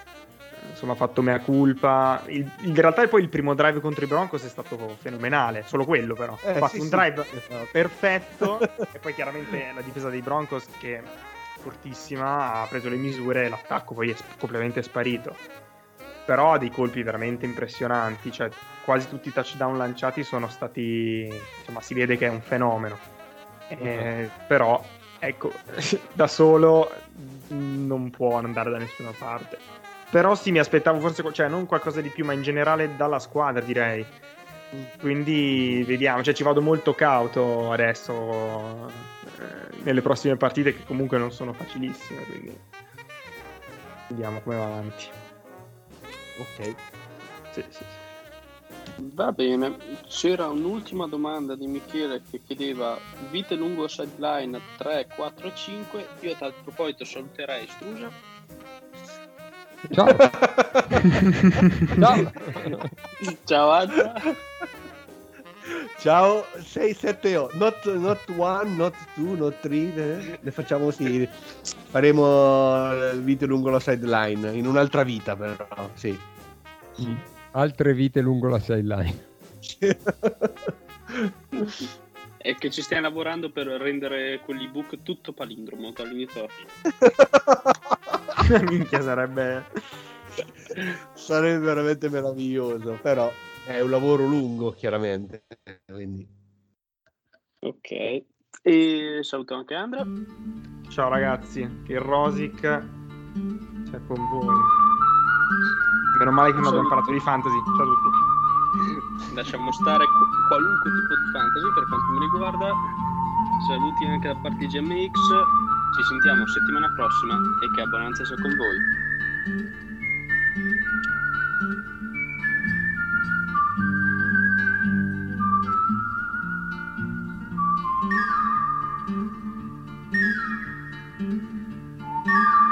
insomma, ha fatto mea culpa. Il, in realtà poi il primo drive contro i Broncos è stato fenomenale, solo quello però. Eh, ha fatto sì, un drive sì. Esatto. perfetto e poi chiaramente la difesa dei Broncos che è fortissima ha preso le misure e l'attacco poi è completamente sparito. Però ha dei colpi veramente impressionanti, cioè quasi tutti i touchdown lanciati sono stati, insomma si vede che è un fenomeno. Eh, però ecco, da solo non può andare da nessuna parte. Però sì, mi aspettavo forse, cioè non qualcosa di più, ma in generale dalla squadra direi. Quindi vediamo, cioè ci vado molto cauto adesso eh, nelle prossime partite che comunque non sono facilissime, quindi vediamo come va avanti. Ok. Sì, sì, sì. Va bene, c'era un'ultima domanda di Michele che chiedeva vite lungo sideline 3, 4, 5. Io a tal proposito saluterei Strusa Ciao. Ciao. Ciao Anna. Ciao 6, 7, 8. Not, not one, not two, not three. Eh? Le facciamo così. Faremo vite lungo la sideline. In un'altra vita, però. Sì. Mm. Altre vite lungo la sideline. È che ci stiamo lavorando per rendere quell'ebook tutto palindromo dall'inizio Minchia sarebbe... sarebbe veramente meraviglioso, però è un lavoro lungo chiaramente. Quindi. Ok, e saluto anche Andrea. Ciao ragazzi, il Rosic c'è con voi. Meno male che non abbiamo parlato di fantasy. Ciao a tutti. Lasciamo stare qu- qualunque tipo di fantasy per quanto mi riguarda. Saluti anche da parte di GMX. Ci sentiamo settimana prossima e che abbonanza sia con voi. We